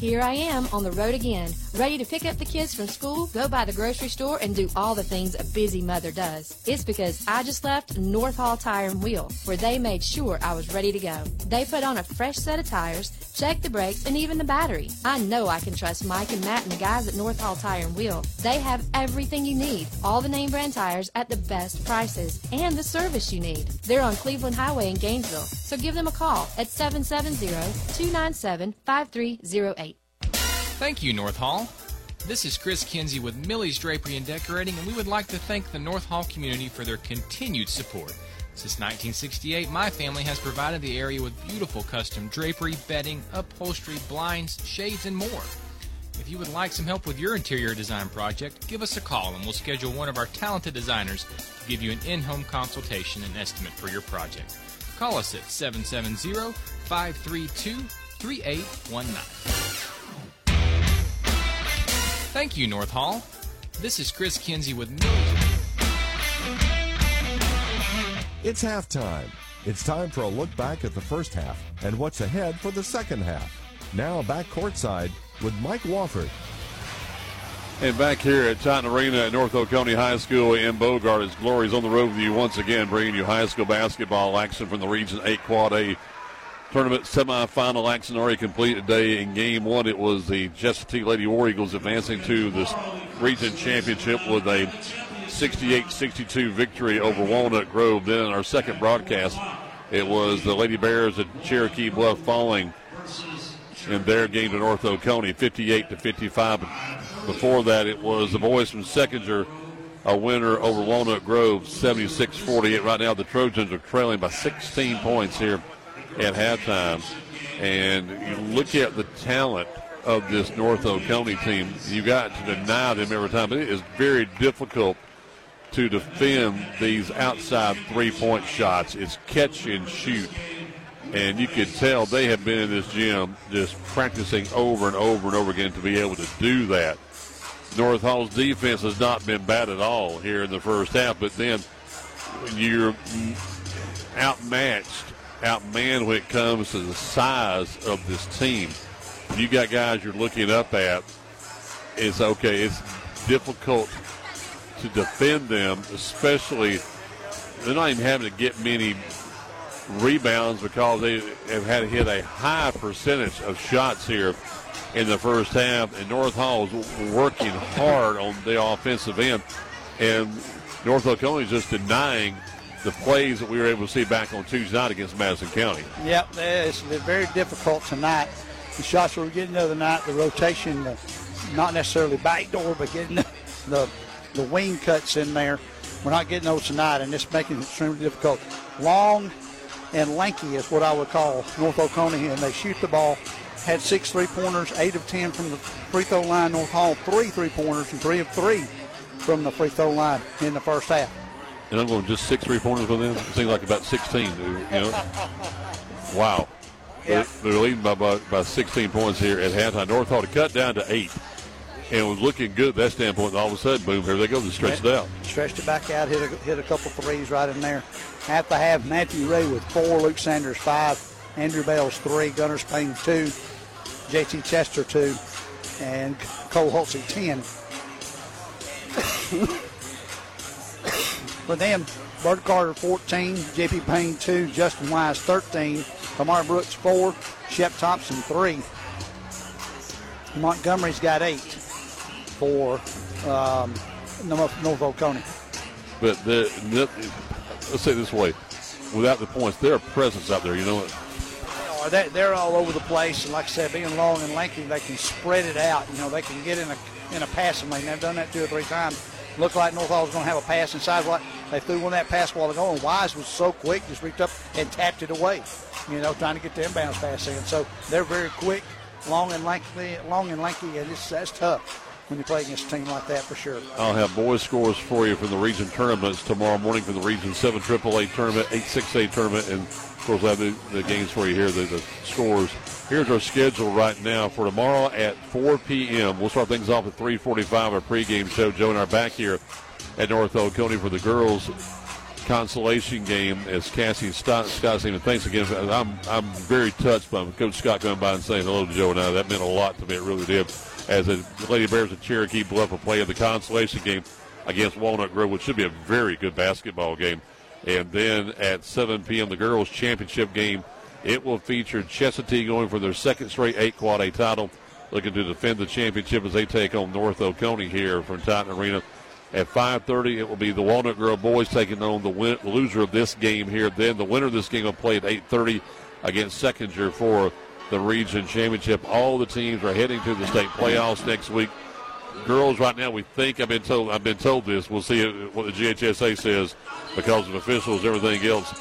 Here I am on the road again, ready to pick up the kids from school, go by the grocery store, and do all the things a busy mother does. It's because I just left North Hall Tire and Wheel, where they made sure I was ready to go. They put on a fresh set of tires, checked the brakes, and even the battery. I know I can trust Mike and Matt and the guys at North Hall Tire and Wheel. They have everything you need, all the name brand tires at the best prices, and the service you need. They're on Cleveland Highway in Gainesville, so give them a call at 770-297-5308. Thank you, North Hall. This is Chris Kinsey with Millie's Drapery and Decorating, and we would like to thank the North Hall community for their continued support. Since 1968, my family has provided the area with beautiful custom drapery, bedding, upholstery, blinds, shades, and more. If you would like some help with your interior design project, give us a call and we'll schedule one of our talented designers to give you an in home consultation and estimate for your project. Call us at 770 532 3819. Thank you, North Hall. This is Chris Kinsey with Millie's. It's halftime. It's time for a look back at the first half and what's ahead for the second half. Now back courtside with Mike Wofford. And back here at Titan Arena at North Oconee High School in Bogart, as Glory's on the road with you once again, bringing you high school basketball action from the Region 8 Quad A tournament semifinal action already completed today. In game one, it was the Chestatee Lady War Eagles advancing to the region championship with a 68-62 victory over Walnut Grove. Then in our second broadcast, it was the Lady Bears at Cherokee Bluff falling in their game to North Oconee, 58 to 55. Before that, it was the boys from Seckinger, a winner over Walnut Grove, 76-48. Right now, the Trojans are trailing by 16 points here at halftime. And you look at the talent of this North Oconee team, you got to deny them every time. It is very difficult to defend these outside three-point shots. It's catch and shoot. And you can tell they have been in this gym just practicing over and over and over again to be able to do that. North Hall's defense has not been bad at all here in the first half, but then you're outmatched outmanned when it comes to the size of this team. You got guys you're looking up at. It's okay. It's difficult to defend them, especially they're not even having to get many rebounds because they have had to hit a high percentage of shots here in the first half. And North Hall is working hard on the offensive end, and North Oconee is just denying the plays that we were able to see back on Tuesday night against Madison County. Yep, it's been very difficult tonight. The shots we were getting the other night, the rotation, the, not necessarily backdoor, but getting the, the, the wing cuts in there. We're not getting those tonight, and it's making it extremely difficult. Long and lanky is what I would call North Oconee, and they shoot the ball had six three pointers, eight of ten from the free throw line. North Hall three three pointers and three of three from the free throw line in the first half. And I'm going just six three pointers with them. It seems like about 16. You know, wow. Yeah. They're, they're leading by, by by 16 points here at halftime. North Hall to cut down to eight, and it was looking good at that standpoint. And all of a sudden, boom, here they go. They stretched it out. Stretched it back out, hit a, hit a couple threes right in there. At the half, Matthew Ray with four, Luke Sanders five, Andrew Bales three, Gunnar Spain two, JT Chester two, and Cole Hulsey ten. For them, Bird Carter 14, JP Payne 2, Justin Wise 13, Kamari Brooks 4, Shep Thompson 3. Montgomery's got 8 for um, North, North Oconee. But the, the, let's say it this way: without the points, their presence out there. You know they- They're all over the place, and like I said, being long and lanky, they can spread it out. You know, they can get in a in a passing lane. They've done that two or three times. Looked like North Hall was going to have a pass inside. What they threw one that pass while ago, and Wise was so quick, just reached up and tapped it away. You know, trying to get the inbounds pass in. So they're very quick, long and lengthy, long and lengthy, and it's, that's tough when you play against a team like that for sure. I'll have boys scores for you from the region tournaments tomorrow morning for the region seven triple A tournament, eight six A tournament, and of course we'll have the, the games for you here, the, the scores. Here's our schedule right now for tomorrow at 4 p.m. We'll start things off at 3:45 our pregame show. Joe and I are back here at North Oconee for the girls consolation game as Cassie Scott, Scott saying thanks again. I'm I'm very touched by Coach Scott coming by and saying hello to Joe and I. That meant a lot to me. It really did. As the Lady Bears of Cherokee Bluff will play in the consolation game against Walnut Grove, which should be a very good basketball game. And then at 7 p.m., the girls' championship game. It will feature Chestatee going for their second straight eight quad A title, looking to defend the championship as they take on North Oconee here from Titan Arena. At 5:30, it will be the Walnut Grove boys taking on the win- loser of this game here. Then the winner of this game will play at 8:30 against Seckinger for the region championship. All the teams are heading to the state playoffs next week. Girls, right now, we think I've been told I've been told this. We'll see what the GHSA says because of officials, everything else,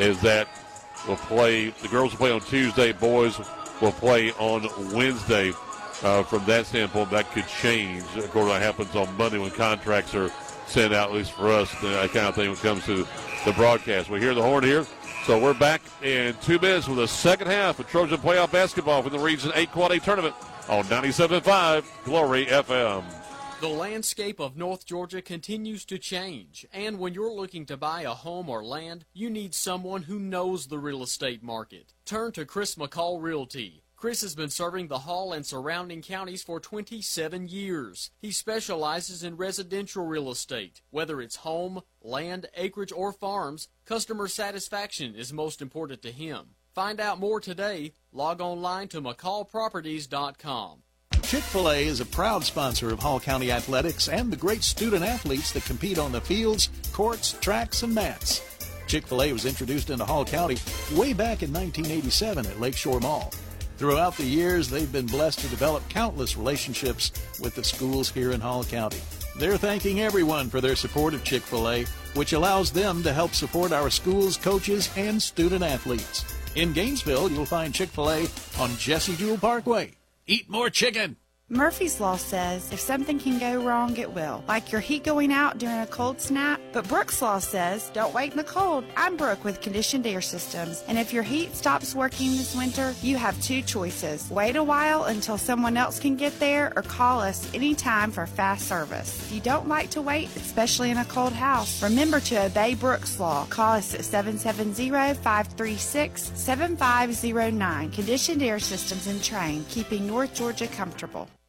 is that we'll play. The girls will play on Tuesday. Boys will play on Wednesday. Uh, from that standpoint, that could change. Of course, that happens on Monday when contracts are sent out, at least for us, that kind of thing when it comes to the broadcast. We hear the horn here. So we're back in two minutes with the second half of Trojan playoff basketball from the Region 8 Quad A tournament on 97.5 Glory FM. The landscape of North Georgia continues to change, and when you're looking to buy a home or land, you need someone who knows the real estate market. Turn to Chris McCall Realty. Chris has been serving the Hall and surrounding counties for 27 years. He specializes in residential real estate. Whether it's home, land, acreage, or farms, customer satisfaction is most important to him. Find out more today. Log online to McCallProperties.com. Chick fil A is a proud sponsor of Hall County Athletics and the great student athletes that compete on the fields, courts, tracks, and mats. Chick fil A was introduced into Hall County way back in 1987 at Lakeshore Mall. Throughout the years, they've been blessed to develop countless relationships with the schools here in Hall County. They're thanking everyone for their support of Chick fil A, which allows them to help support our schools, coaches, and student athletes. In Gainesville, you'll find Chick fil A on Jesse Jewell Parkway. Eat more chicken! Murphy's Law says if something can go wrong, it will. Like your heat going out during a cold snap. But Brooks Law says don't wait in the cold. I'm Brooke with Conditioned Air Systems. And if your heat stops working this winter, you have two choices. Wait a while until someone else can get there or call us anytime for fast service. If you don't like to wait, especially in a cold house, remember to obey Brooks Law. Call us at 770-536-7509. Conditioned Air Systems and Trane, keeping North Georgia comfortable.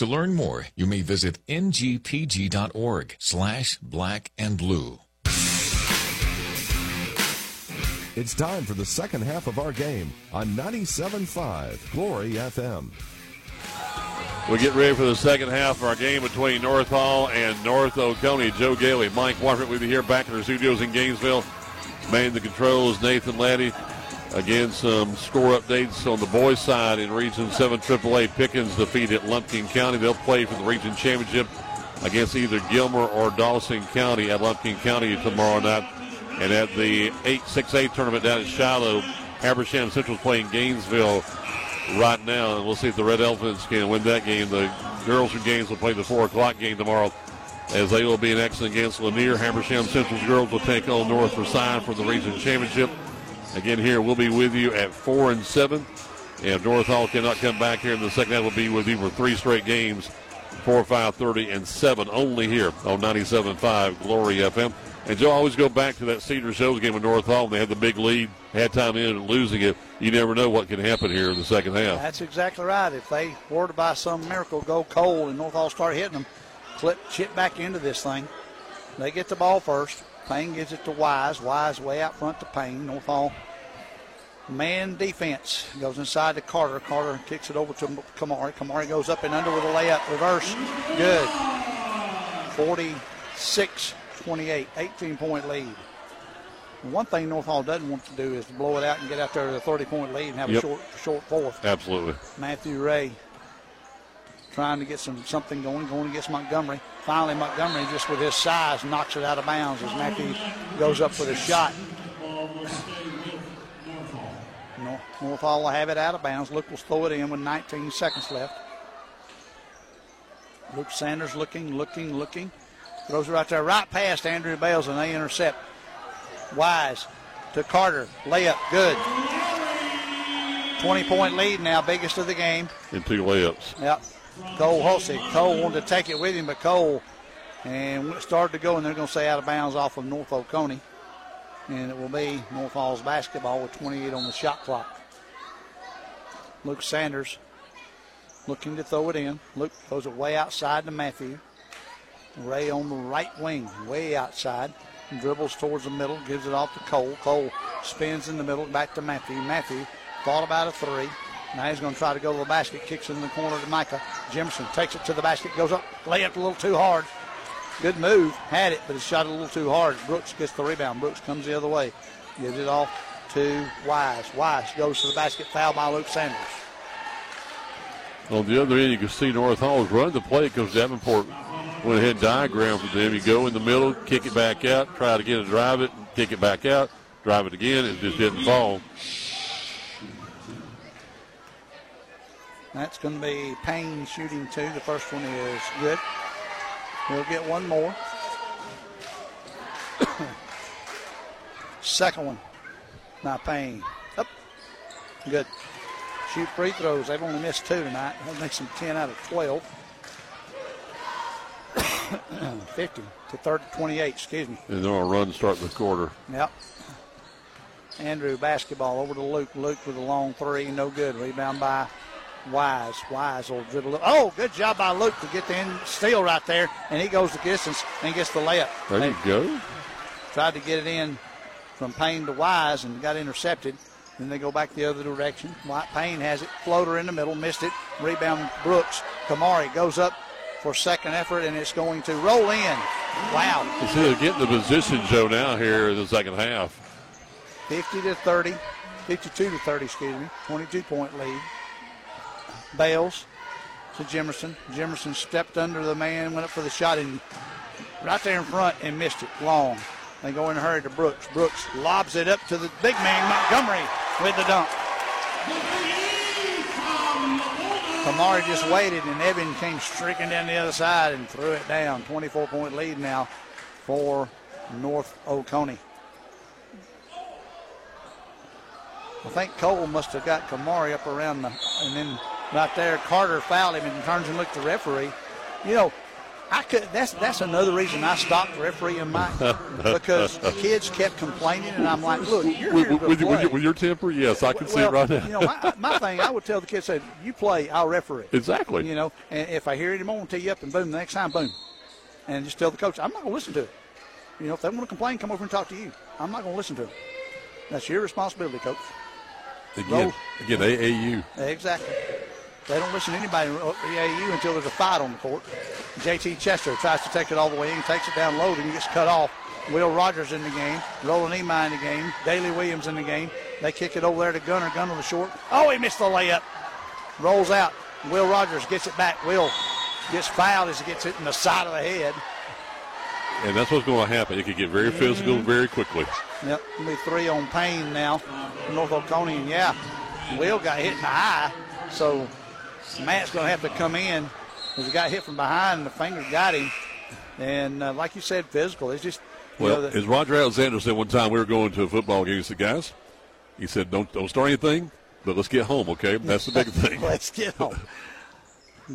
To learn more, you may visit ngpg.org slash black and blue. It's time for the second half of our game on 97.5 Glory FM. We get ready for the second half of our game between North Hall and North Oconee. Joe Gailey, Mike Wofford with you here back in our studios in Gainesville. Man the controls, Nathan Laddie. Again, some score updates on the boys' side in Region 7 AAA. Pickens defeated Lumpkin County. They'll play for the region championship against either Gilmer or Dawson County at Lumpkin County tomorrow night. And at the 8-6-8 tournament down at Shiloh, Habersham Central is playing Gainesville right now, and we'll see if the Red Elephants can win that game. The girls from Gainesville play the 4 o'clock game tomorrow as they will be in action against Lanier. Habersham Central's girls will take on North Forsyth for the region championship. Again, here we'll be with you at 4 and 7. And if North Hall cannot come back here in the second half, we'll be with you for three straight games 4, 5, 30, and 7 only here on 97.5 Glory FM. And Joe, I always go back to that Cedar Shoals game with North Hall. When They had the big lead, had time in and losing it. You never know what can happen here in the second half. That's exactly right. If they were to by some miracle go cold and North Hall start hitting them, clip chip back into this thing. They get the ball first. Payne gives it to Wise. Wise way out front to Payne. North Hall man defense goes inside to Carter. Carter kicks it over to Kamari. Kamari goes up and under with a layup. Reverse. Good. 46 28, 18 point lead. One thing North Hall doesn't want to do is to blow it out and get out there with a 30 point lead and have Yep. a short short fourth. Absolutely. Matthew Ray trying to get some something going, going against Montgomery. Finally, Montgomery just with his size knocks it out of bounds as Mackey goes up for the shot. North, North Hall will have it out of bounds. Luke will throw it in with 19 seconds left. Luke Sanders looking, looking, looking. Throws it right there, right past Andrew Bales, and they intercept. Wise to Carter. Layup, good. 20 point lead now, biggest of the game. In two layups. Yep. Cole Hulsey. Cole wanted to take it with him, but Cole and started to go, and they're going to say out of bounds off of North Oconee. And it will be North Hall's basketball with 28 on the shot clock. Luke Sanders looking to throw it in. Luke throws it way outside to Matthew. Ray on the right wing, way outside. Dribbles towards the middle, gives it off to Cole. Cole spins in the middle, back to Matthew. Matthew thought about a three. Now he's going to try to go to the basket, kicks it in the corner to Micah. Jimerson takes it to the basket, goes up, layup a little too hard. Good move, had it, but it shot a little too hard. Brooks gets the rebound. Brooks comes the other way, gives it off to Wise. Wise goes to the basket, foul by Luke Sanders. On the other end, you can see North Hall's run the play because Davenport went ahead diagram for them. You go in the middle, kick it back out, try to get it, drive it, kick it back out, drive it again. It just didn't fall. That's going to be Payne shooting two. The first one is good. We'll get one more. Second one by Payne. Up. Good. Shoot free throws. They've only missed two tonight. That makes them 10 out of 12. 50 to 30, 28, excuse me. And they're on a run starting the quarter. Yep. Andrew basketball over to Luke. Luke with a long three, no good. Rebound by Wise. Wise will dribble. it. Oh, good job by Luke to get the in steal right there, and he goes the distance and gets the layup. There you go. Tried to get it in from Payne to Wise and got intercepted. Then they go back the other direction. White Payne has it. Floater in the middle, missed it. Rebound Brooks. Kamari goes up for second effort, and it's going to roll in. Wow. You see, they're getting the position, Joe, now here in the second half. 50 to 30, 52 to 30, excuse me, 22 point lead. Bales to Jimerson. Jimerson stepped under the man, went up for the shot, and right there in front and missed it long. They go in a hurry to Brooks. Brooks lobs it up to the big man, Montgomery, with the dunk. Kamari just waited, and Evan came streaking down the other side and threw it down. 24 point lead now for North Oconee. I think Cole must have got Kamari up around the, and then right there, Carter fouled him and turns and looked at the referee. You know, I could. That's that's another reason I stopped refereeing Mike because the kids kept complaining, and I'm like, look, you're With, here to with, play. with, your, with your temper, yes, I can see well, it right now. you know, my, my thing, I would tell the kids, say, you play, I'll referee. Exactly. You know, and if I hear it, I'm going to tee you up, and boom, the next time, boom, and just tell the coach, I'm not going to listen to it. You know, if they want to complain, come over and talk to you. I'm not going to listen to them. That's your responsibility, coach. again, roll. again, AAU. Exactly. They don't listen to anybody in AAU until there's a fight on the court. JT Chester tries to take it all the way in, takes it down low, and gets cut off. Will Rogers in the game, Roland Emi in the game, Daly Williams in the game. They kick it over there to Gunner. Gunner the short. Oh, he missed the layup. Rolls out. Will Rogers gets it back. Will gets fouled as he gets hit in the side of the head. And that's what's going to happen. It could get very physical Mhm. very quickly. Yep, it'll be three on Payne now. North Oconee, and yeah, Will got hit in the eye, so Matt's going to have to come in because he got hit from behind and the finger got him. And uh, like you said, physical. It's just you Well, know, the- as Roger Alexander said one time, we were going to a football game. He said, "Guys," he said, "Don't don't start anything, but let's get home, okay? That's the big thing." Let's get home.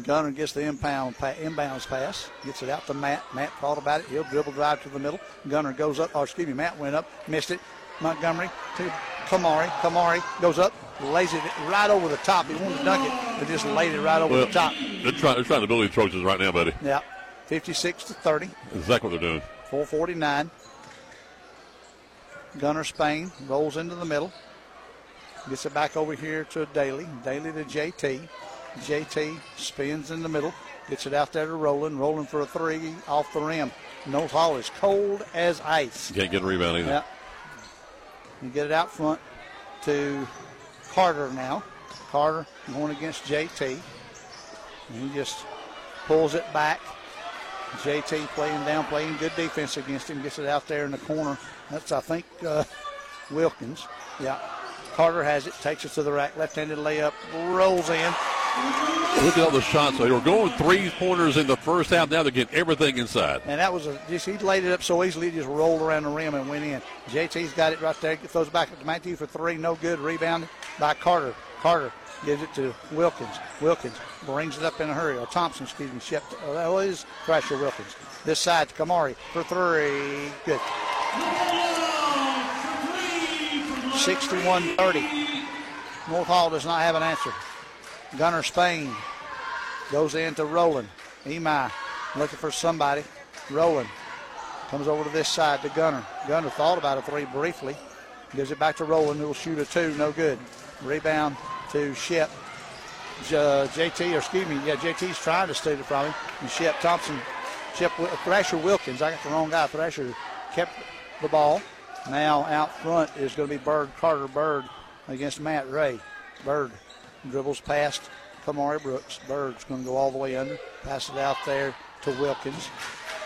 Gunner gets the impound pa- inbounds pass, gets it out to Matt. Matt thought about it. He'll dribble drive to the middle. Gunner goes up, or excuse me, Matt went up, missed it. Montgomery to Kamari. Kamari goes up, lays it right over the top. He wanted to dunk it, but just laid it right over Well, the top. they're trying they're trying to build the Trojans right now, buddy. Yeah, 56 to 30, exactly what they're doing. 449. Gunner Spain rolls into the middle. Gets it back over here to Daly. Daly to JT. JT spins in the middle. Gets it out there to Roland. Rolling for a three off the rim. North Hall is cold as ice. Can't get a rebound either. Yeah. Get it out front to Carter now. Carter going against JT. And he just pulls it back. JT playing down, playing good defense against him. Gets it out there in the corner. That's, I think, uh, Wilkins. Yeah. Carter has it, takes it to the rack, left-handed layup, rolls in. Look at all the shots. They were going three pointers in the first half. Now they're getting everything inside. And that was a, just, he laid it up so easily, just rolled around the rim and went in. JT's got it right there, throws back to Matthew for three, no good. Rebounded by Carter. Carter gives it to Wilkins. Wilkins brings it up in a hurry. Or Thompson, excuse me. Shep, oh, that was Thrasher Wilkins. This side to Kamari for three. Good. 61 30. North Hall does not have an answer. Gunner Spain goes into Roland. Emi looking for somebody. Roland comes over to this side to Gunner. Gunner thought about a three briefly. Gives it back to Roland, who will shoot a two. No good. Rebound to Shep. J- JT, or excuse me, yeah, JT's trying to steal it from him. And Shep Thompson, Shep Thrasher Wilkins. I got the wrong guy. Thrasher kept the ball. Now out front is going to be Bird Carter Bird against Matt Ray. Bird dribbles past Kamari Brooks. Bird's going to go all the way under. Pass it out there to Wilkins.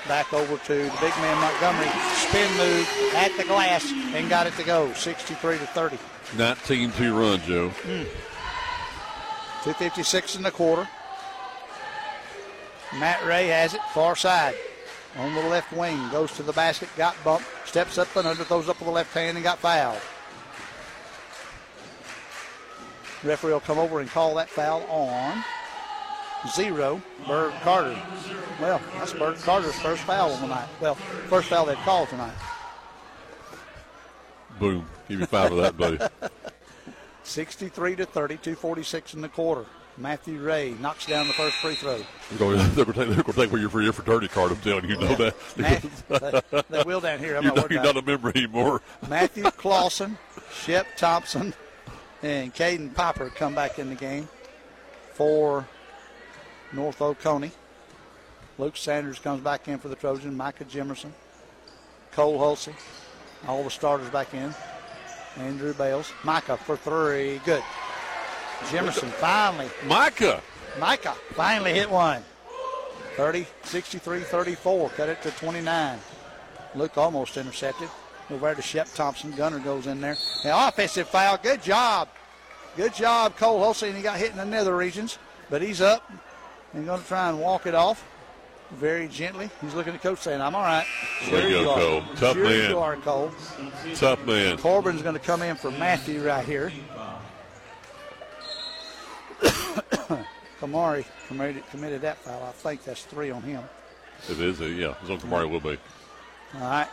Back over to the big man Montgomery. Spin move at the glass and got it to go. 63 to 30. 19-2 run, Joe. Hmm. 256 in the quarter. Matt Ray has it, far side. On the left wing, goes to the basket, got bumped, steps up and under, throws up with the left hand and got fouled. Referee will come over and call that foul on zero, Bird Carter. Well, that's Bird Carter's first foul of the night. Well, first foul they've called tonight. Boom. Give you five of that, buddy. 63 to 30, 246 in the quarter. Matthew Ray knocks down the first free throw. They're going, they're going to take, they're going to take your, your fraternity card. I'm telling you, you know that. Matt, they, will down here. I'm you know, not, you're not a member anymore. Matthew Clausen, Shep Thompson, and Caden Popper come back in the game for North Oconee. Luke Sanders comes back in for the Trojan. Micah Jimerson, Cole Hulsey, all the starters back in. Andrew Bales, Micah for three, good. Jimerson finally, Micah. Micah finally hit one. 30, 63, 34, cut it to 29. Luke almost intercepted. Over there to Shep Thompson. Gunner goes in there. An offensive foul. Good job. Good job, Cole. And he got hit in the nether regions. But he's up and going to try and walk it off very gently. He's looking at coach saying, I'm all right. Go, you are. Cole. Tough sure man. you are, Cole. Tough man. Corbin's going to come in for Matthew right here. Kamari committed, committed that foul. I think that's three on him. It is, yeah. It's on Kamari will be. All right,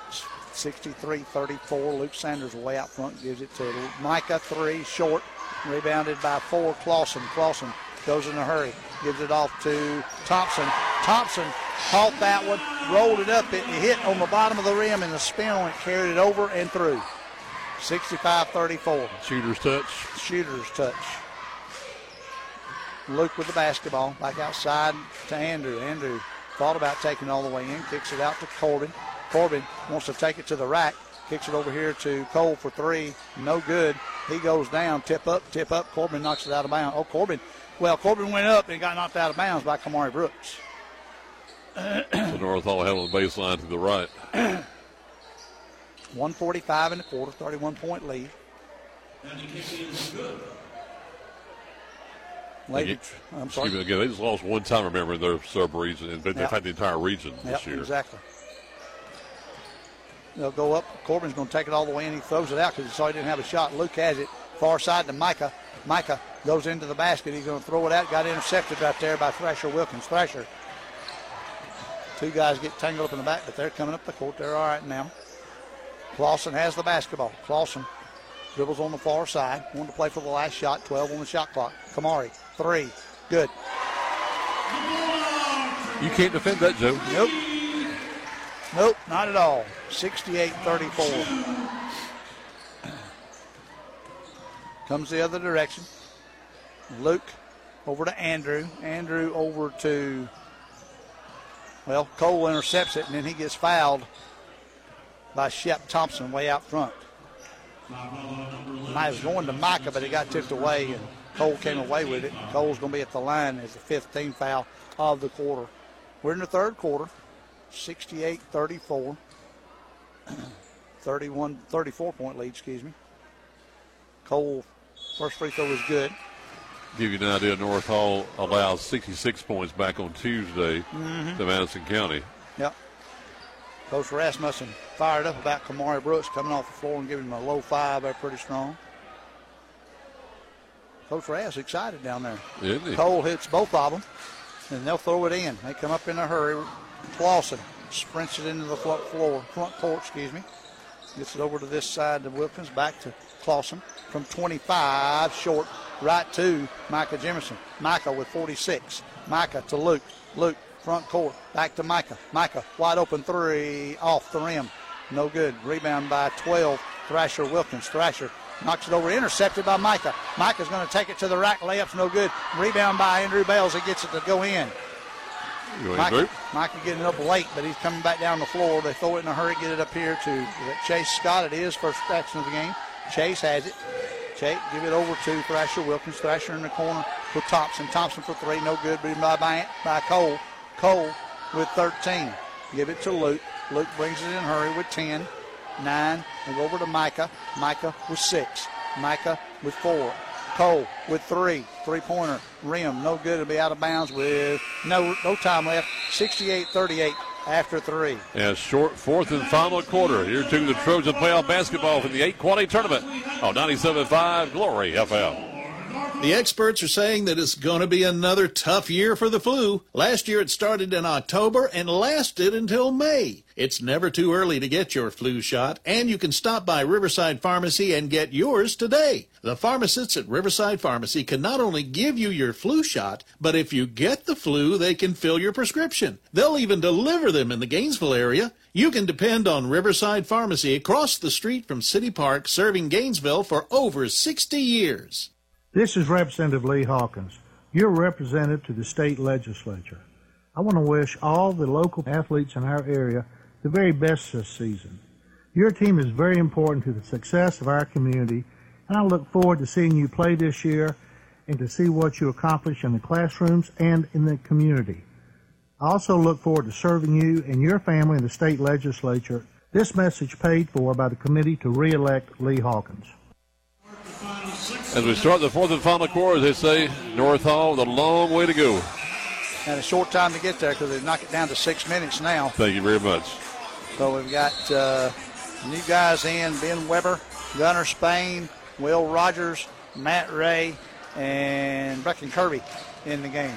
63-34. Luke Sanders way out front gives it to Micah three short, rebounded by four. Clausen. Clausen goes in a hurry, gives it off to Thompson. Thompson caught that one, rolled it up. It hit on the bottom of the rim, and the spin on it carried it over and through. 65-34. Shooter's touch. Shooter's touch. Luke with the basketball. Back outside to Andrew. Andrew thought about taking it all the way in. Kicks it out to Corbin. Corbin wants to take it to the rack. Kicks it over here to Cole for three. No good. He goes down. Tip up, tip up. Corbin knocks it out of bounds. Oh, Corbin. Well, Corbin went up and got knocked out of bounds by Kamari Brooks. so North Hall had on the baseline to the right. 145 in the quarter, 31 point lead. Lady, I'm sorry. Me, again, they just lost one time, remember, in their sub region, and they've yep. had the entire region yep, this year. Exactly. They'll go up. Corbin's going to take it all the way, and he throws it out because he saw he didn't have a shot. Luke has it far side to Micah. Micah goes into the basket. He's going to throw it out. Got intercepted right there by Thrasher Wilkins. Thrasher. Two guys get tangled up in the back, but they're coming up the court. They're all right now. Clausen has the basketball. Clausen dribbles on the far side. Wanted to play for the last shot. 12 on the shot clock. Kamari, three. Good. You can't defend that, Joe. Nope. Nope, not at all. 68 34. Comes the other direction. Luke over to Andrew. Andrew over to, well, Cole intercepts it, and then he gets fouled by Shep Thompson way out front. I was going to Micah, but it got tipped away, and Cole came away with it. Cole's going to be at the line as the 15th foul of the quarter. We're in the third quarter, 68 34. 31, 34 point lead, excuse me. Cole, first free throw was good. Give you an idea, North Hall allows 66 points back on Tuesday mm-hmm. to Madison County. Yep. Coach Rasmussen fired up about Kamari Brooks coming off the floor and giving him a low five there pretty strong. Coach Rass excited down there. Isn't he? Cole hits both of them, and they'll throw it in. They come up in a hurry. Clausen sprints it into the front floor, front court, excuse me. Gets it over to this side to Wilkins, back to Clausen from 25, short, right to Micah Jimerson. Micah with 46. Micah to Luke. Luke front court. Back to Micah. Micah, wide open three off the rim. No good. Rebound by 12. Thrasher Wilkins. Thrasher knocks it over. Intercepted by Micah. Micah's going to take it to the rack. Layup's no good. Rebound by Andrew Bales. He gets it to go in. Micah, Micah getting up late, but he's coming back down the floor. They throw it in a hurry, get it up here to Chase Scott. It is first action of the game. Chase has it. Chase give it over to Thrasher Wilkins. Thrasher in the corner with Thompson. Thompson for three, no good. But by, by, by Cole. Cole with 13. Give it to Luke. Luke brings it in hurry with 10. 9. And go over to Micah. Micah with 6. Micah with 4. Cole with 3. Three pointer. Rim. No good. It'll be out of bounds with no, no time left. 68 38 after three. Yeah, short fourth and final quarter. Here to the Trojan playoff basketball for the 8 Quad A tournament on 97.5 Glory FM. The experts are saying that it's going to be another tough year for the flu. Last year it started in October and lasted until May. It's never too early to get your flu shot, and you can stop by Riverside Pharmacy and get yours today. The pharmacists at Riverside Pharmacy can not only give you your flu shot, but if you get the flu, they can fill your prescription. They'll even deliver them in the Gainesville area. You can depend on Riverside Pharmacy across the street from City Park, serving Gainesville for over 60 years. This is Representative Lee Hawkins, your representative to the state legislature. I want to wish all the local athletes in our area the very best this season. Your team is very important to the success of our community, and I look forward to seeing you play this year and to see what you accomplish in the classrooms and in the community. I also look forward to serving you and your family in the state legislature. This message paid for by the committee to re-elect Lee Hawkins. As we start the fourth and final quarter, they say, North Hall, with a long way to go. And a short time to get there because they knock it down to six minutes now. Thank you very much. So we've got uh, new guys in Ben Weber, Gunnar Spain, Will Rogers, Matt Ray, and Brecken Kirby in the game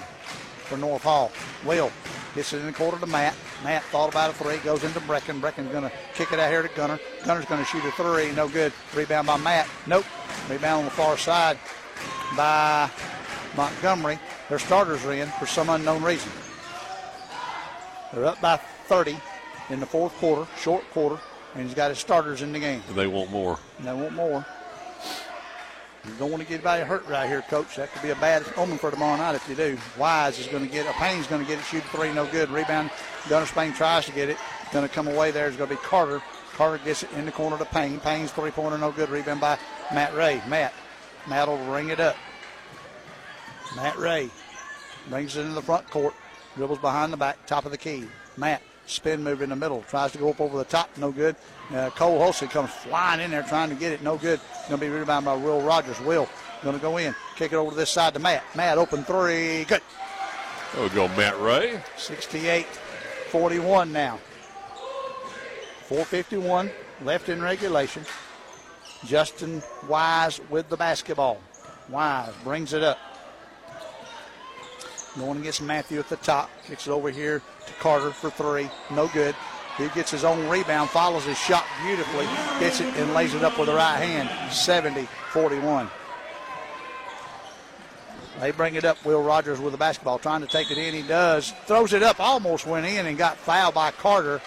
for North Hall. Will gets it in the quarter to Matt. Matt thought about a three, goes into Brecken. Brecken's going to kick it out here to Gunner. Gunner's going to shoot a three, no good. Rebound by Matt. Nope. Rebound on the far side by Montgomery. Their starters are in for some unknown reason. They're up by 30 in the fourth quarter, short quarter, and he's got his starters in the game. They want more. They want more. You don't want to get anybody hurt right here, coach. That could be a bad omen for tomorrow night if you do. Wise is going to get it. Payne's going to get it. Shoot three, no good. Rebound. Gunner Spain tries to get it. Going to come away there is going to be Carter. Carter gets it in the corner to Payne. Payne's three pointer, no good. Rebound by Matt Ray. Matt. Matt will ring it up. Matt Ray brings it into the front court. Dribbles behind the back, top of the key. Matt spin move in the middle. Tries to go up over the top, no good. Uh, Cole Hulsey comes flying in there trying to get it, no good. Going to be rebounded by Will Rogers. Will going to go in, kick it over to this side to Matt. Matt open three, good. There we go, Matt Ray. 68 41 now. 451 left in regulation. Justin Wise with the basketball. Wise brings it up. Going against Matthew at the top. Kicks it over here to Carter for three. No good. He gets his own rebound, follows his shot beautifully, gets it and lays it up with the right hand. 70 41. They bring it up. Will Rogers with the basketball, trying to take it in. He does. Throws it up, almost went in and got fouled by Carter.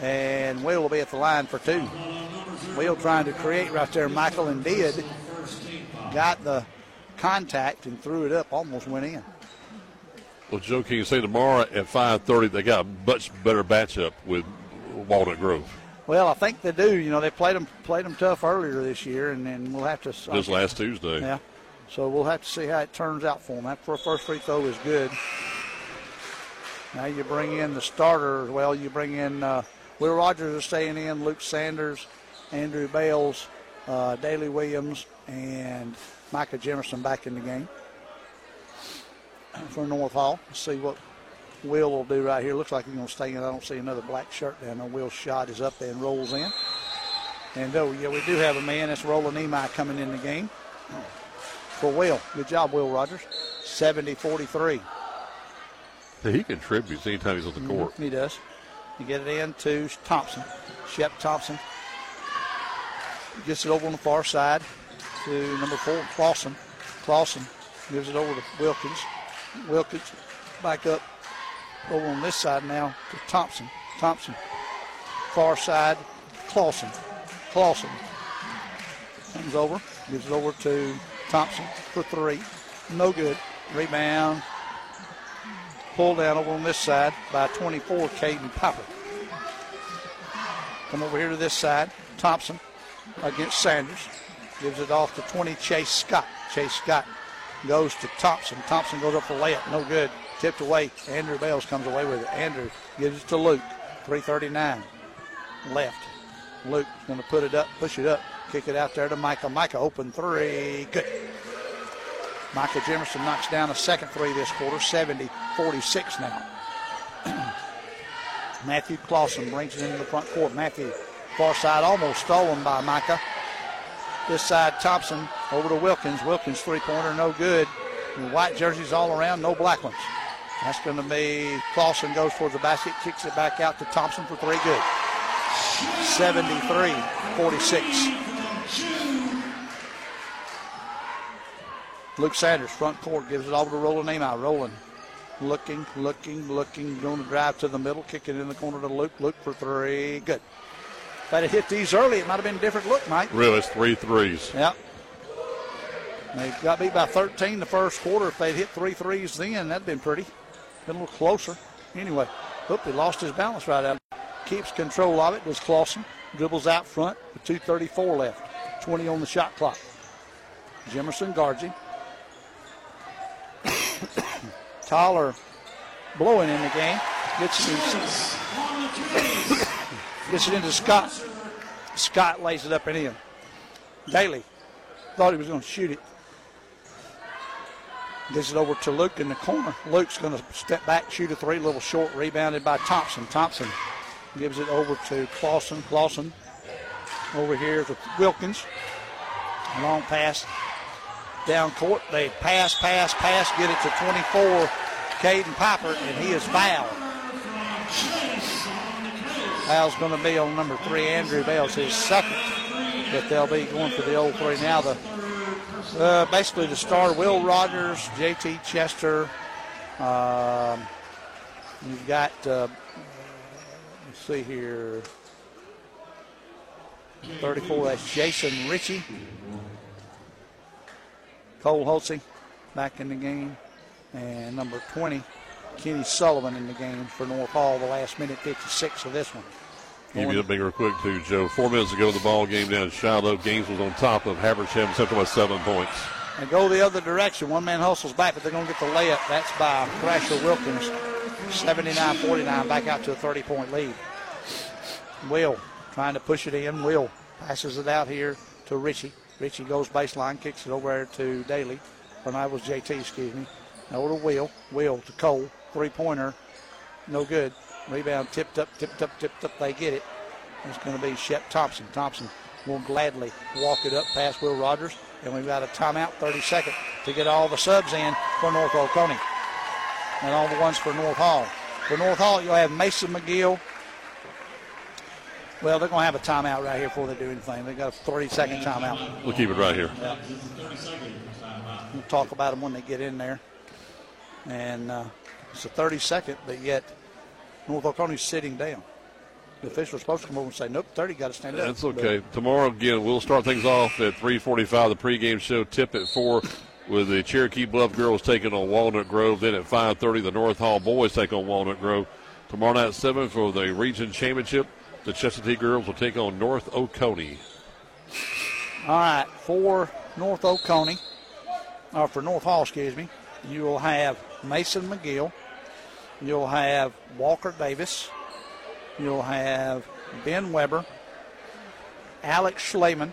And Will will be at the line for two. Will trying to create right there. Michael and did. Got the contact and threw it up, almost went in. Well, Joe can you say tomorrow at 5:30 they got a much better matchup with Walnut Grove. Well, I think they do. You know, they played them played them tough earlier this year, and then we'll have to. This last Tuesday. Yeah. So we'll have to see how it turns out for them. That first free throw is good. Now you bring in the starter. Well, you bring in uh, Will Rogers is staying in, Luke Sanders, Andrew Bales, uh, Daley Williams, and Micah Jimerson back in the game for North Hall. Let's see what Will will do right here. Looks like he's going to stay in. I don't see another black shirt down there. Will's shot is up and rolls in. And oh, yeah, we do have a man. That's Roland Nemai coming in the game for Will. Good job, Will Rogers. 70 43. He contributes anytime he's on the court. Mm-hmm, he does. You get it in to Thompson. Shep Thompson gets it over on the far side to number four, Clausen. Clausen gives it over to Wilkins. Wilkins back up over on this side now to Thompson. Thompson. Far side, Clausen. Clausen comes over, gives it over to Thompson for three. No good. Rebound. Pulled down over on this side by 24, Caden Piper. Come over here to this side. Thompson against Sanders. Gives it off to 20, Chase Scott. Chase Scott goes to Thompson. Thompson goes up for layup. No good. Tipped away. Andrew Bales comes away with it. Andrew gives it to Luke. 339 left. Luke going to put it up, push it up, kick it out there to Micah. Micah open three. Good. Micah Jimerson knocks down a second three this quarter, 70 46 now. Matthew Clausen brings it into the front court. Matthew, far side, almost stolen by Micah. This side, Thompson over to Wilkins. Wilkins three pointer, no good. White jerseys all around, no black ones. That's going to be Clausen goes towards the basket, kicks it back out to Thompson for three, good. 73 46. Luke Sanders, front court, gives it over to Roland Nemai. Roland looking, looking, looking, going to drive to the middle, kick it in the corner to Luke. Luke for three. Good. If I'd have hit these early, it might have been a different look, Mike. Really, it's three threes. Yep. They got beat by 13 the first quarter. If they'd hit three threes then, that'd been pretty. Been a little closer. Anyway, oop, he lost his balance right out. Keeps control of it, does Clausen. Dribbles out front with 2.34 left. 20 on the shot clock. Jimerson guards him. Tyler blowing in the game. Gets it, gets it into Scott. Scott lays it up and in. Daly thought he was going to shoot it. Gets it over to Luke in the corner. Luke's going to step back, shoot a three, little short, rebounded by Thompson. Thompson gives it over to Clausen. Clausen over here to Wilkins. Long pass down court. They pass, pass, pass, get it to 24, Caden Piper, and he is fouled. Foul's going to be on number three, Andrew Bales, his second. But they'll be going for the old three now. The uh, basically the star, Will Rogers, JT Chester. Um, you've got, uh, let's see here, 34, that's Jason Ritchie. Cole Hulsey back in the game. And number 20, Kenny Sullivan in the game for North Hall, the last minute 56 of this one. Give you a bigger quick too, Joe. Four minutes ago, the ball game down in Shiloh. Gaines was on top of Habersham Central by seven points. And go the other direction. One man hustles back, but they're going to get the layup. That's by Thrasher Wilkins. 79-49, back out to a 30-point lead. Will trying to push it in. Will passes it out here to Richie. Richie goes baseline, kicks it over to Daly. Or I was JT, excuse me. Over to Will. Will to Cole. Three-pointer. No good. Rebound tipped up, tipped up, tipped up. They get it. It's going to be Shep Thompson. Thompson will gladly walk it up past Will Rogers. And we've got a timeout, 30 seconds, to get all the subs in for North Oconee. And all the ones for North Hall. For North Hall, you'll have Mason McGill. Well, they're going to have a timeout right here before they do anything. They've got a 30 second timeout. We'll keep it right here. Yeah. We'll talk about them when they get in there. And uh, it's a 30 second, but yet North Oconee sitting down. The official was supposed to come over and say, nope, 30 got to stand up. That's okay. But Tomorrow, again, we'll start things off at 345, the pregame show. Tip at 4 with the Cherokee Bluff girls taking on Walnut Grove. Then at 5.30, the North Hall boys take on Walnut Grove. Tomorrow night at 7 for the region championship, the Chestatee girls will take on North Oconee. All right, for North Oconee, or for North Hall, excuse me, you will have Mason McGill. You'll have Walker Davis. You'll have Ben Weber, Alex Schleman,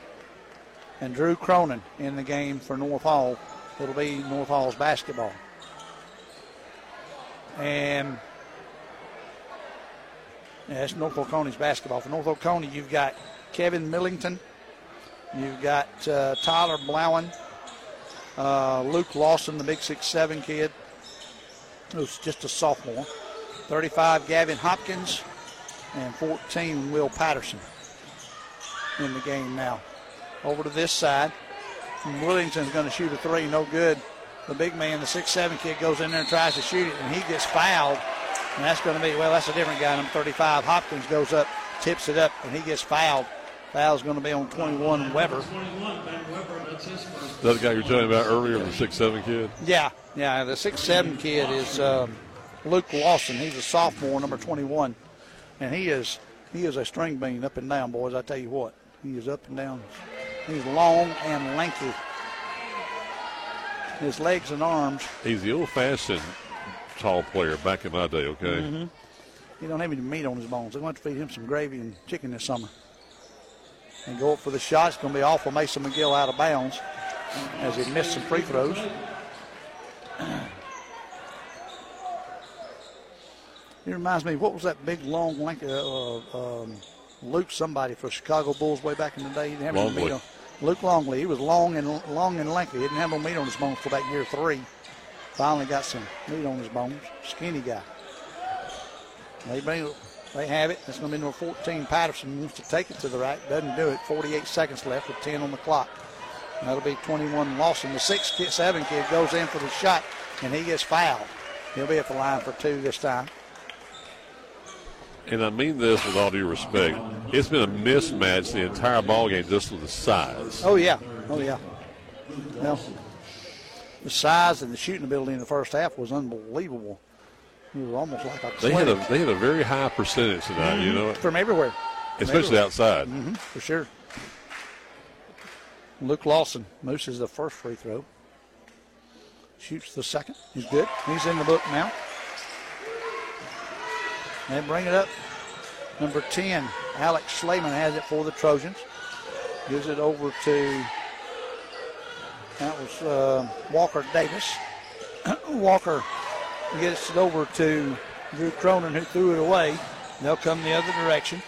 and Drew Cronin in the game for North Hall. It'll be North Hall's basketball. And yeah, it's North Oconee's basketball. For North Oconee, you've got Kevin Millington. You've got uh, Tyler Blowen, uh, Luke Lawson, the big six-seven kid, who's just a sophomore. 35, Gavin Hopkins, and 14, Will Patterson in the game now. Over to this side. Millington's going to shoot a three, no good. The big man, the six-seven kid, goes in there and tries to shoot it, and he gets fouled. And that's going to be, well, that's a different guy, number 35. Hopkins goes up, tips it up, and he gets fouled. Foul's going to be on 21, Weber. That the guy you were talking about earlier, the six-seven kid? Yeah, yeah. The six-seven kid is um, Luke Lawson. He's a sophomore, number 21, and he is he is a string bean up and down, boys. I tell you what, he is up and down. He's long and lanky. His legs and arms. He's the old-fashioned tall player back in my day. Okay. Mm-hmm. He don't have any meat on his bones. They're going to to feed him some gravy and chicken this summer. And go up for the shot. It's going to be of Mason McGill out of bounds as he missed some free throws. It reminds me, what was that big, long, lanky, uh, um, Luke somebody for Chicago Bulls way back in the day? He didn't have any meat on. Luke Longley. He was long and long and lanky. He didn't have no meat on his bones for that year three. Finally got some meat on his bones. Skinny guy. They bring, they have it. It's going to be number 14. Patterson wants to take it to the right. Doesn't do it. 48 seconds left with 10 on the clock. That'll be 21 Lawson. The six kid, seven kid goes in for the shot, and he gets fouled. He'll be at the line for two this time. And I mean this with all due respect. It's been a mismatch the entire ball game just with the size. Oh yeah, oh yeah. Well, the size and the shooting ability in the first half was unbelievable. It was almost like a they had a they had a very high percentage tonight. Mm-hmm. You know, from everywhere, from especially everywhere. outside. Mm-hmm, for sure. Luke Lawson mooses the first free throw. Shoots the second. He's good. He's in the book now. They bring it up. Number 10, Alex Schleman has it for the Trojans. Gives it over to, that was uh, Walker Davis. Walker gets it over to Drew Cronin, who threw it away. They'll come the other direction.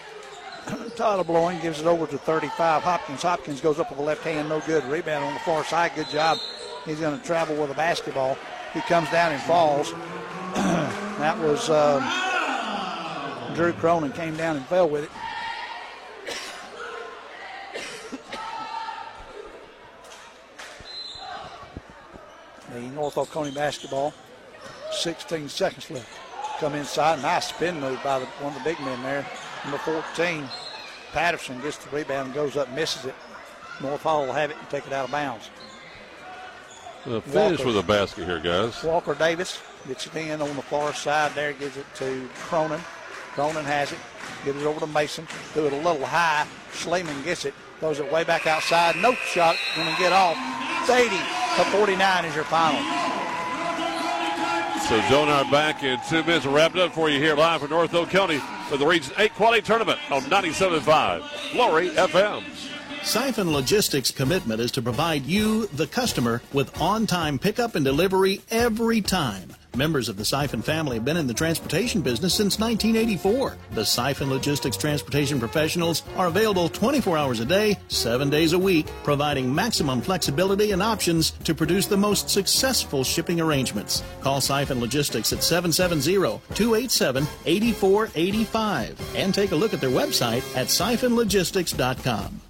Tyler Blowing gives it over to 35. Hopkins. Hopkins goes up with the left hand, no good. Rebound on the far side, good job. He's going to travel with a basketball. He comes down and falls. that was um, Drew Cronin came down and fell with it. The North Oconee basketball. 16 seconds left. Come inside. Nice spin move by the, one of the big men there. Number 14, Patterson gets the rebound and goes up, misses it. North Hall will have it and take it out of bounds. The finish Walker. with a basket here, guys. Walker Davis gets it in on the far side there, gives it to Cronin. Cronin has it, gives it over to Mason, do it a little high. Schleman gets it, throws it way back outside. No shot, going to get off. 80 to 49 is your final. So Joe and I back in two minutes. We'll wrap it up for you here live from North Oconee for the Region 8 Quality Tournament on 97.5 Glory FM. Syfan Logistics' commitment is to provide you, the customer, with on time pickup and delivery every time. Members of the Syfan family have been in the transportation business since 1984. The Syfan Logistics transportation professionals are available 24 hours a day, 7 days a week, providing maximum flexibility and options to produce the most successful shipping arrangements. Call Syfan Logistics at 770-287-8485 and take a look at their website at syfanlogistics.com.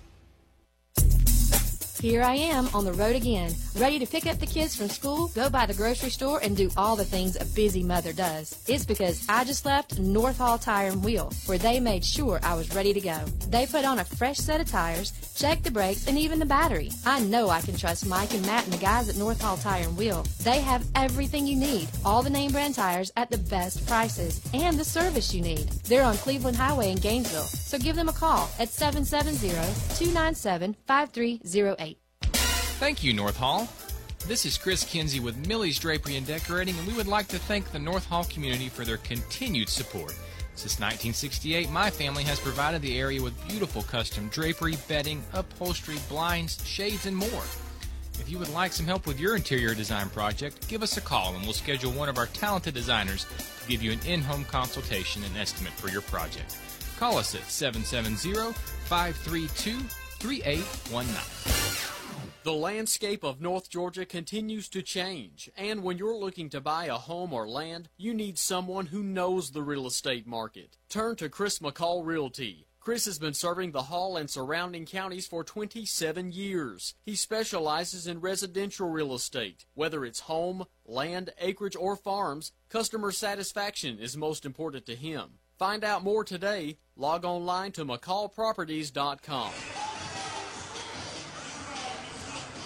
Here I am on the road again, ready to pick up the kids from school, go by the grocery store, and do all the things a busy mother does. It's because I just left North Hall Tire and Wheel, where they made sure I was ready to go. They put on a fresh set of tires, checked the brakes, and even the battery. I know I can trust Mike and Matt and the guys at North Hall Tire and Wheel. They have everything you need, all the name brand tires at the best prices, and the service you need. They're on Cleveland Highway in Gainesville, so give them a call at 770-297-5308. Thank you, North Hall. This is Chris Kinsey with Millie's Drapery and Decorating, and we would like to thank the North Hall community for their continued support. Since 1968, my family has provided the area with beautiful custom drapery, bedding, upholstery, blinds, shades, and more. If you would like some help with your interior design project, give us a call and we'll schedule one of our talented designers to give you an in home consultation and estimate for your project. Call us at 770 532 3819. The landscape of North Georgia continues to change, and when you're looking to buy a home or land, you need someone who knows the real estate market. Turn to Chris McCall Realty. Chris has been serving the Hall and surrounding counties for 27 years. He specializes in residential real estate. Whether it's home, land, acreage, or farms, customer satisfaction is most important to him. Find out more today. Log online to McCallProperties.com.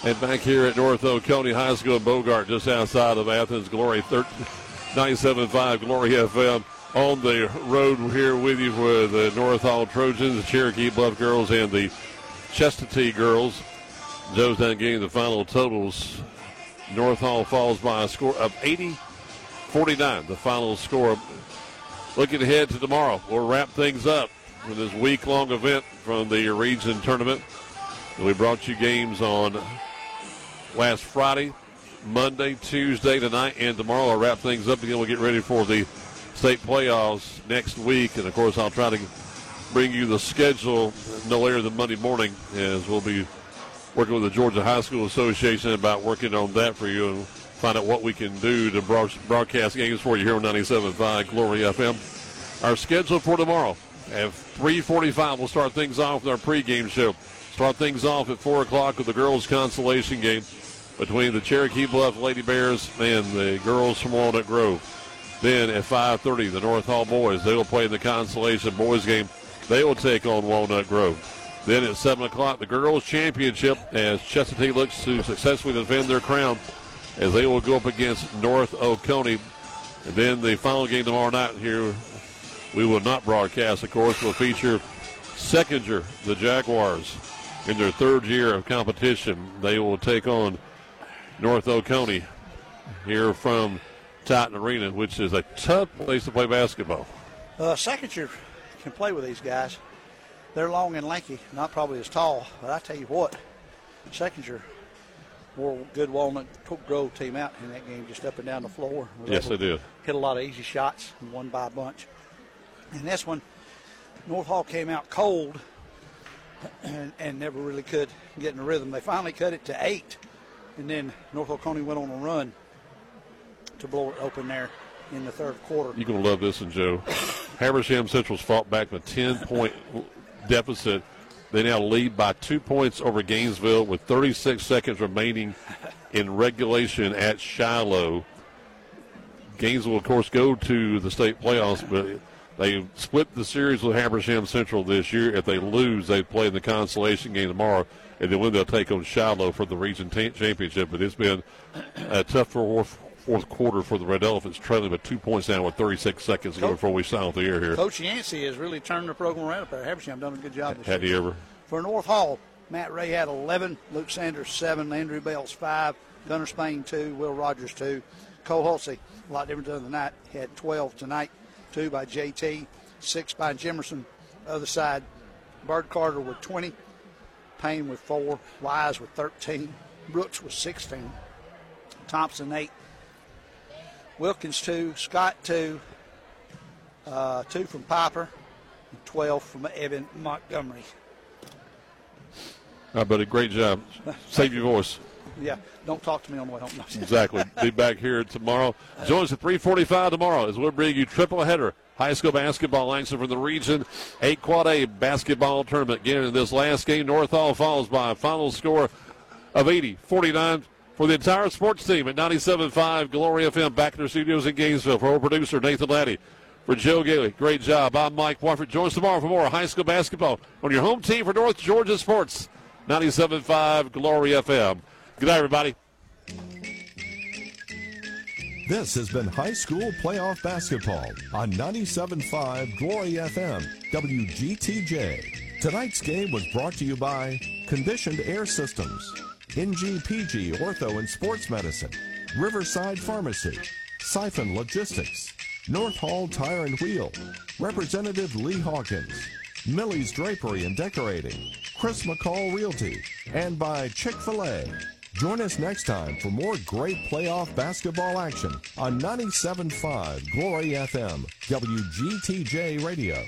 And back here at North Oconee High School in Bogart, just outside of Athens, Glory 97.5 Glory FM. On the road here with you for the North Hall Trojans, the Cherokee Bluff girls, and the Chestatee girls. Joe's not getting the final totals. North Hall falls by a score of 80 49, the final score. Looking ahead to tomorrow, we'll wrap things up with this week long event from the region tournament. We brought you games on last Friday, Monday, Tuesday, tonight, and tomorrow. I'll wrap things up again. We'll get ready for the state playoffs next week. And of course, I'll try to bring you the schedule no later than Monday morning as we'll be working with the Georgia High School Association about working on that for you and find out what we can do to broadcast games for you here on 97.5 Glory FM. Our schedule for tomorrow at 3:45, we'll start things off with our pregame show. Start things off at 4 o'clock with the girls' consolation game between the Cherokee Bluff Lady Bears and the girls from Walnut Grove. Then at 5:30, the North Hall boys they will play in the consolation boys game. They will take on Walnut Grove. Then at 7 o'clock, the girls' championship as Chestatee looks to successfully defend their crown as they will go up against North Oconee. And then the final game tomorrow night here, we will not broadcast, of course, will feature Seckinger, the Jaguars, in their third year of competition. They will take on North Oconee here from Titan Arena, which is a tough place to play basketball. Uh, Seckinger can play with these guys. They're long and lanky, not probably as tall, but I tell you what, Seckinger wore a good Walnut Grove team out in that game, just up and down the floor. Yes, they did. Hit a lot of easy shots and won by a bunch. And this one, North Hall came out cold and, and never really could get in the rhythm. They finally cut it to eight, and then North Oconee went on a run to blow it open there in the third quarter. You're going to love this one, Joe. Habersham Central's fought back a 10 point deficit. They now lead by two points over Gainesville with 36 seconds remaining in regulation at Shiloh. Gainesville, of course, go to the state playoffs, but They split the series with Habersham Central this year. If they lose, they play in the consolation game tomorrow, and then win, they'll take on Shiloh for the region t- championship. But it's been a tough fourth, fourth quarter for the Red Elephants, trailing by two points down with 36 seconds before we sign off the air here. Coach Yancey has really turned the program around up there. Habersham done a good job. This Had he year. ever? For North Hall, Matt Ray had 11, Luke Sanders 7, Andrew Bales 5, Gunnar Spain 2, Will Rogers 2. Cole Hulsey, a lot different than the night, had 12 tonight, 2 by JT, 6 by Jimerson. Other side, Bird Carter with 20, Payne with 4, Wise with 13, Brooks with 16, Thompson 8, Wilkins 2, Scott 2, uh, 2 from Piper, and 12 from Evan Montgomery. Right, buddy, great job. Save your voice. Yeah, don't talk to me on the way home. No. Exactly. Be back here tomorrow. Join us at 3:45 tomorrow as we'll bring you triple header high school basketball action from the region eight quad A basketball tournament. Again, in this last game, North Hall falls by a final score of 80-49 for the entire sports team at 97.5 Glory FM. Back in our studios in Gainesville for our producer Nathan Laddie. For Joe Gailey, great job. I'm Mike Wofford. Join us tomorrow for more high school basketball on your home team for North Georgia Sports. 97.5 Glory FM. Good night, everybody. This has been high school playoff basketball on 97.5 Glory FM, WGTJ. Tonight's game was brought to you by Conditioned Air Systems, NGPG Ortho and Sports Medicine, Riverside Pharmacy, Syfan Logistics, North Hall Tire and Wheel, Representative Lee Hawkins, Millie's Drapery and Decorating, Chris McCall Realty, and by Chick fil A. Join us next time for more great playoff basketball action on 97.5 Glory FM, WGTJ Radio.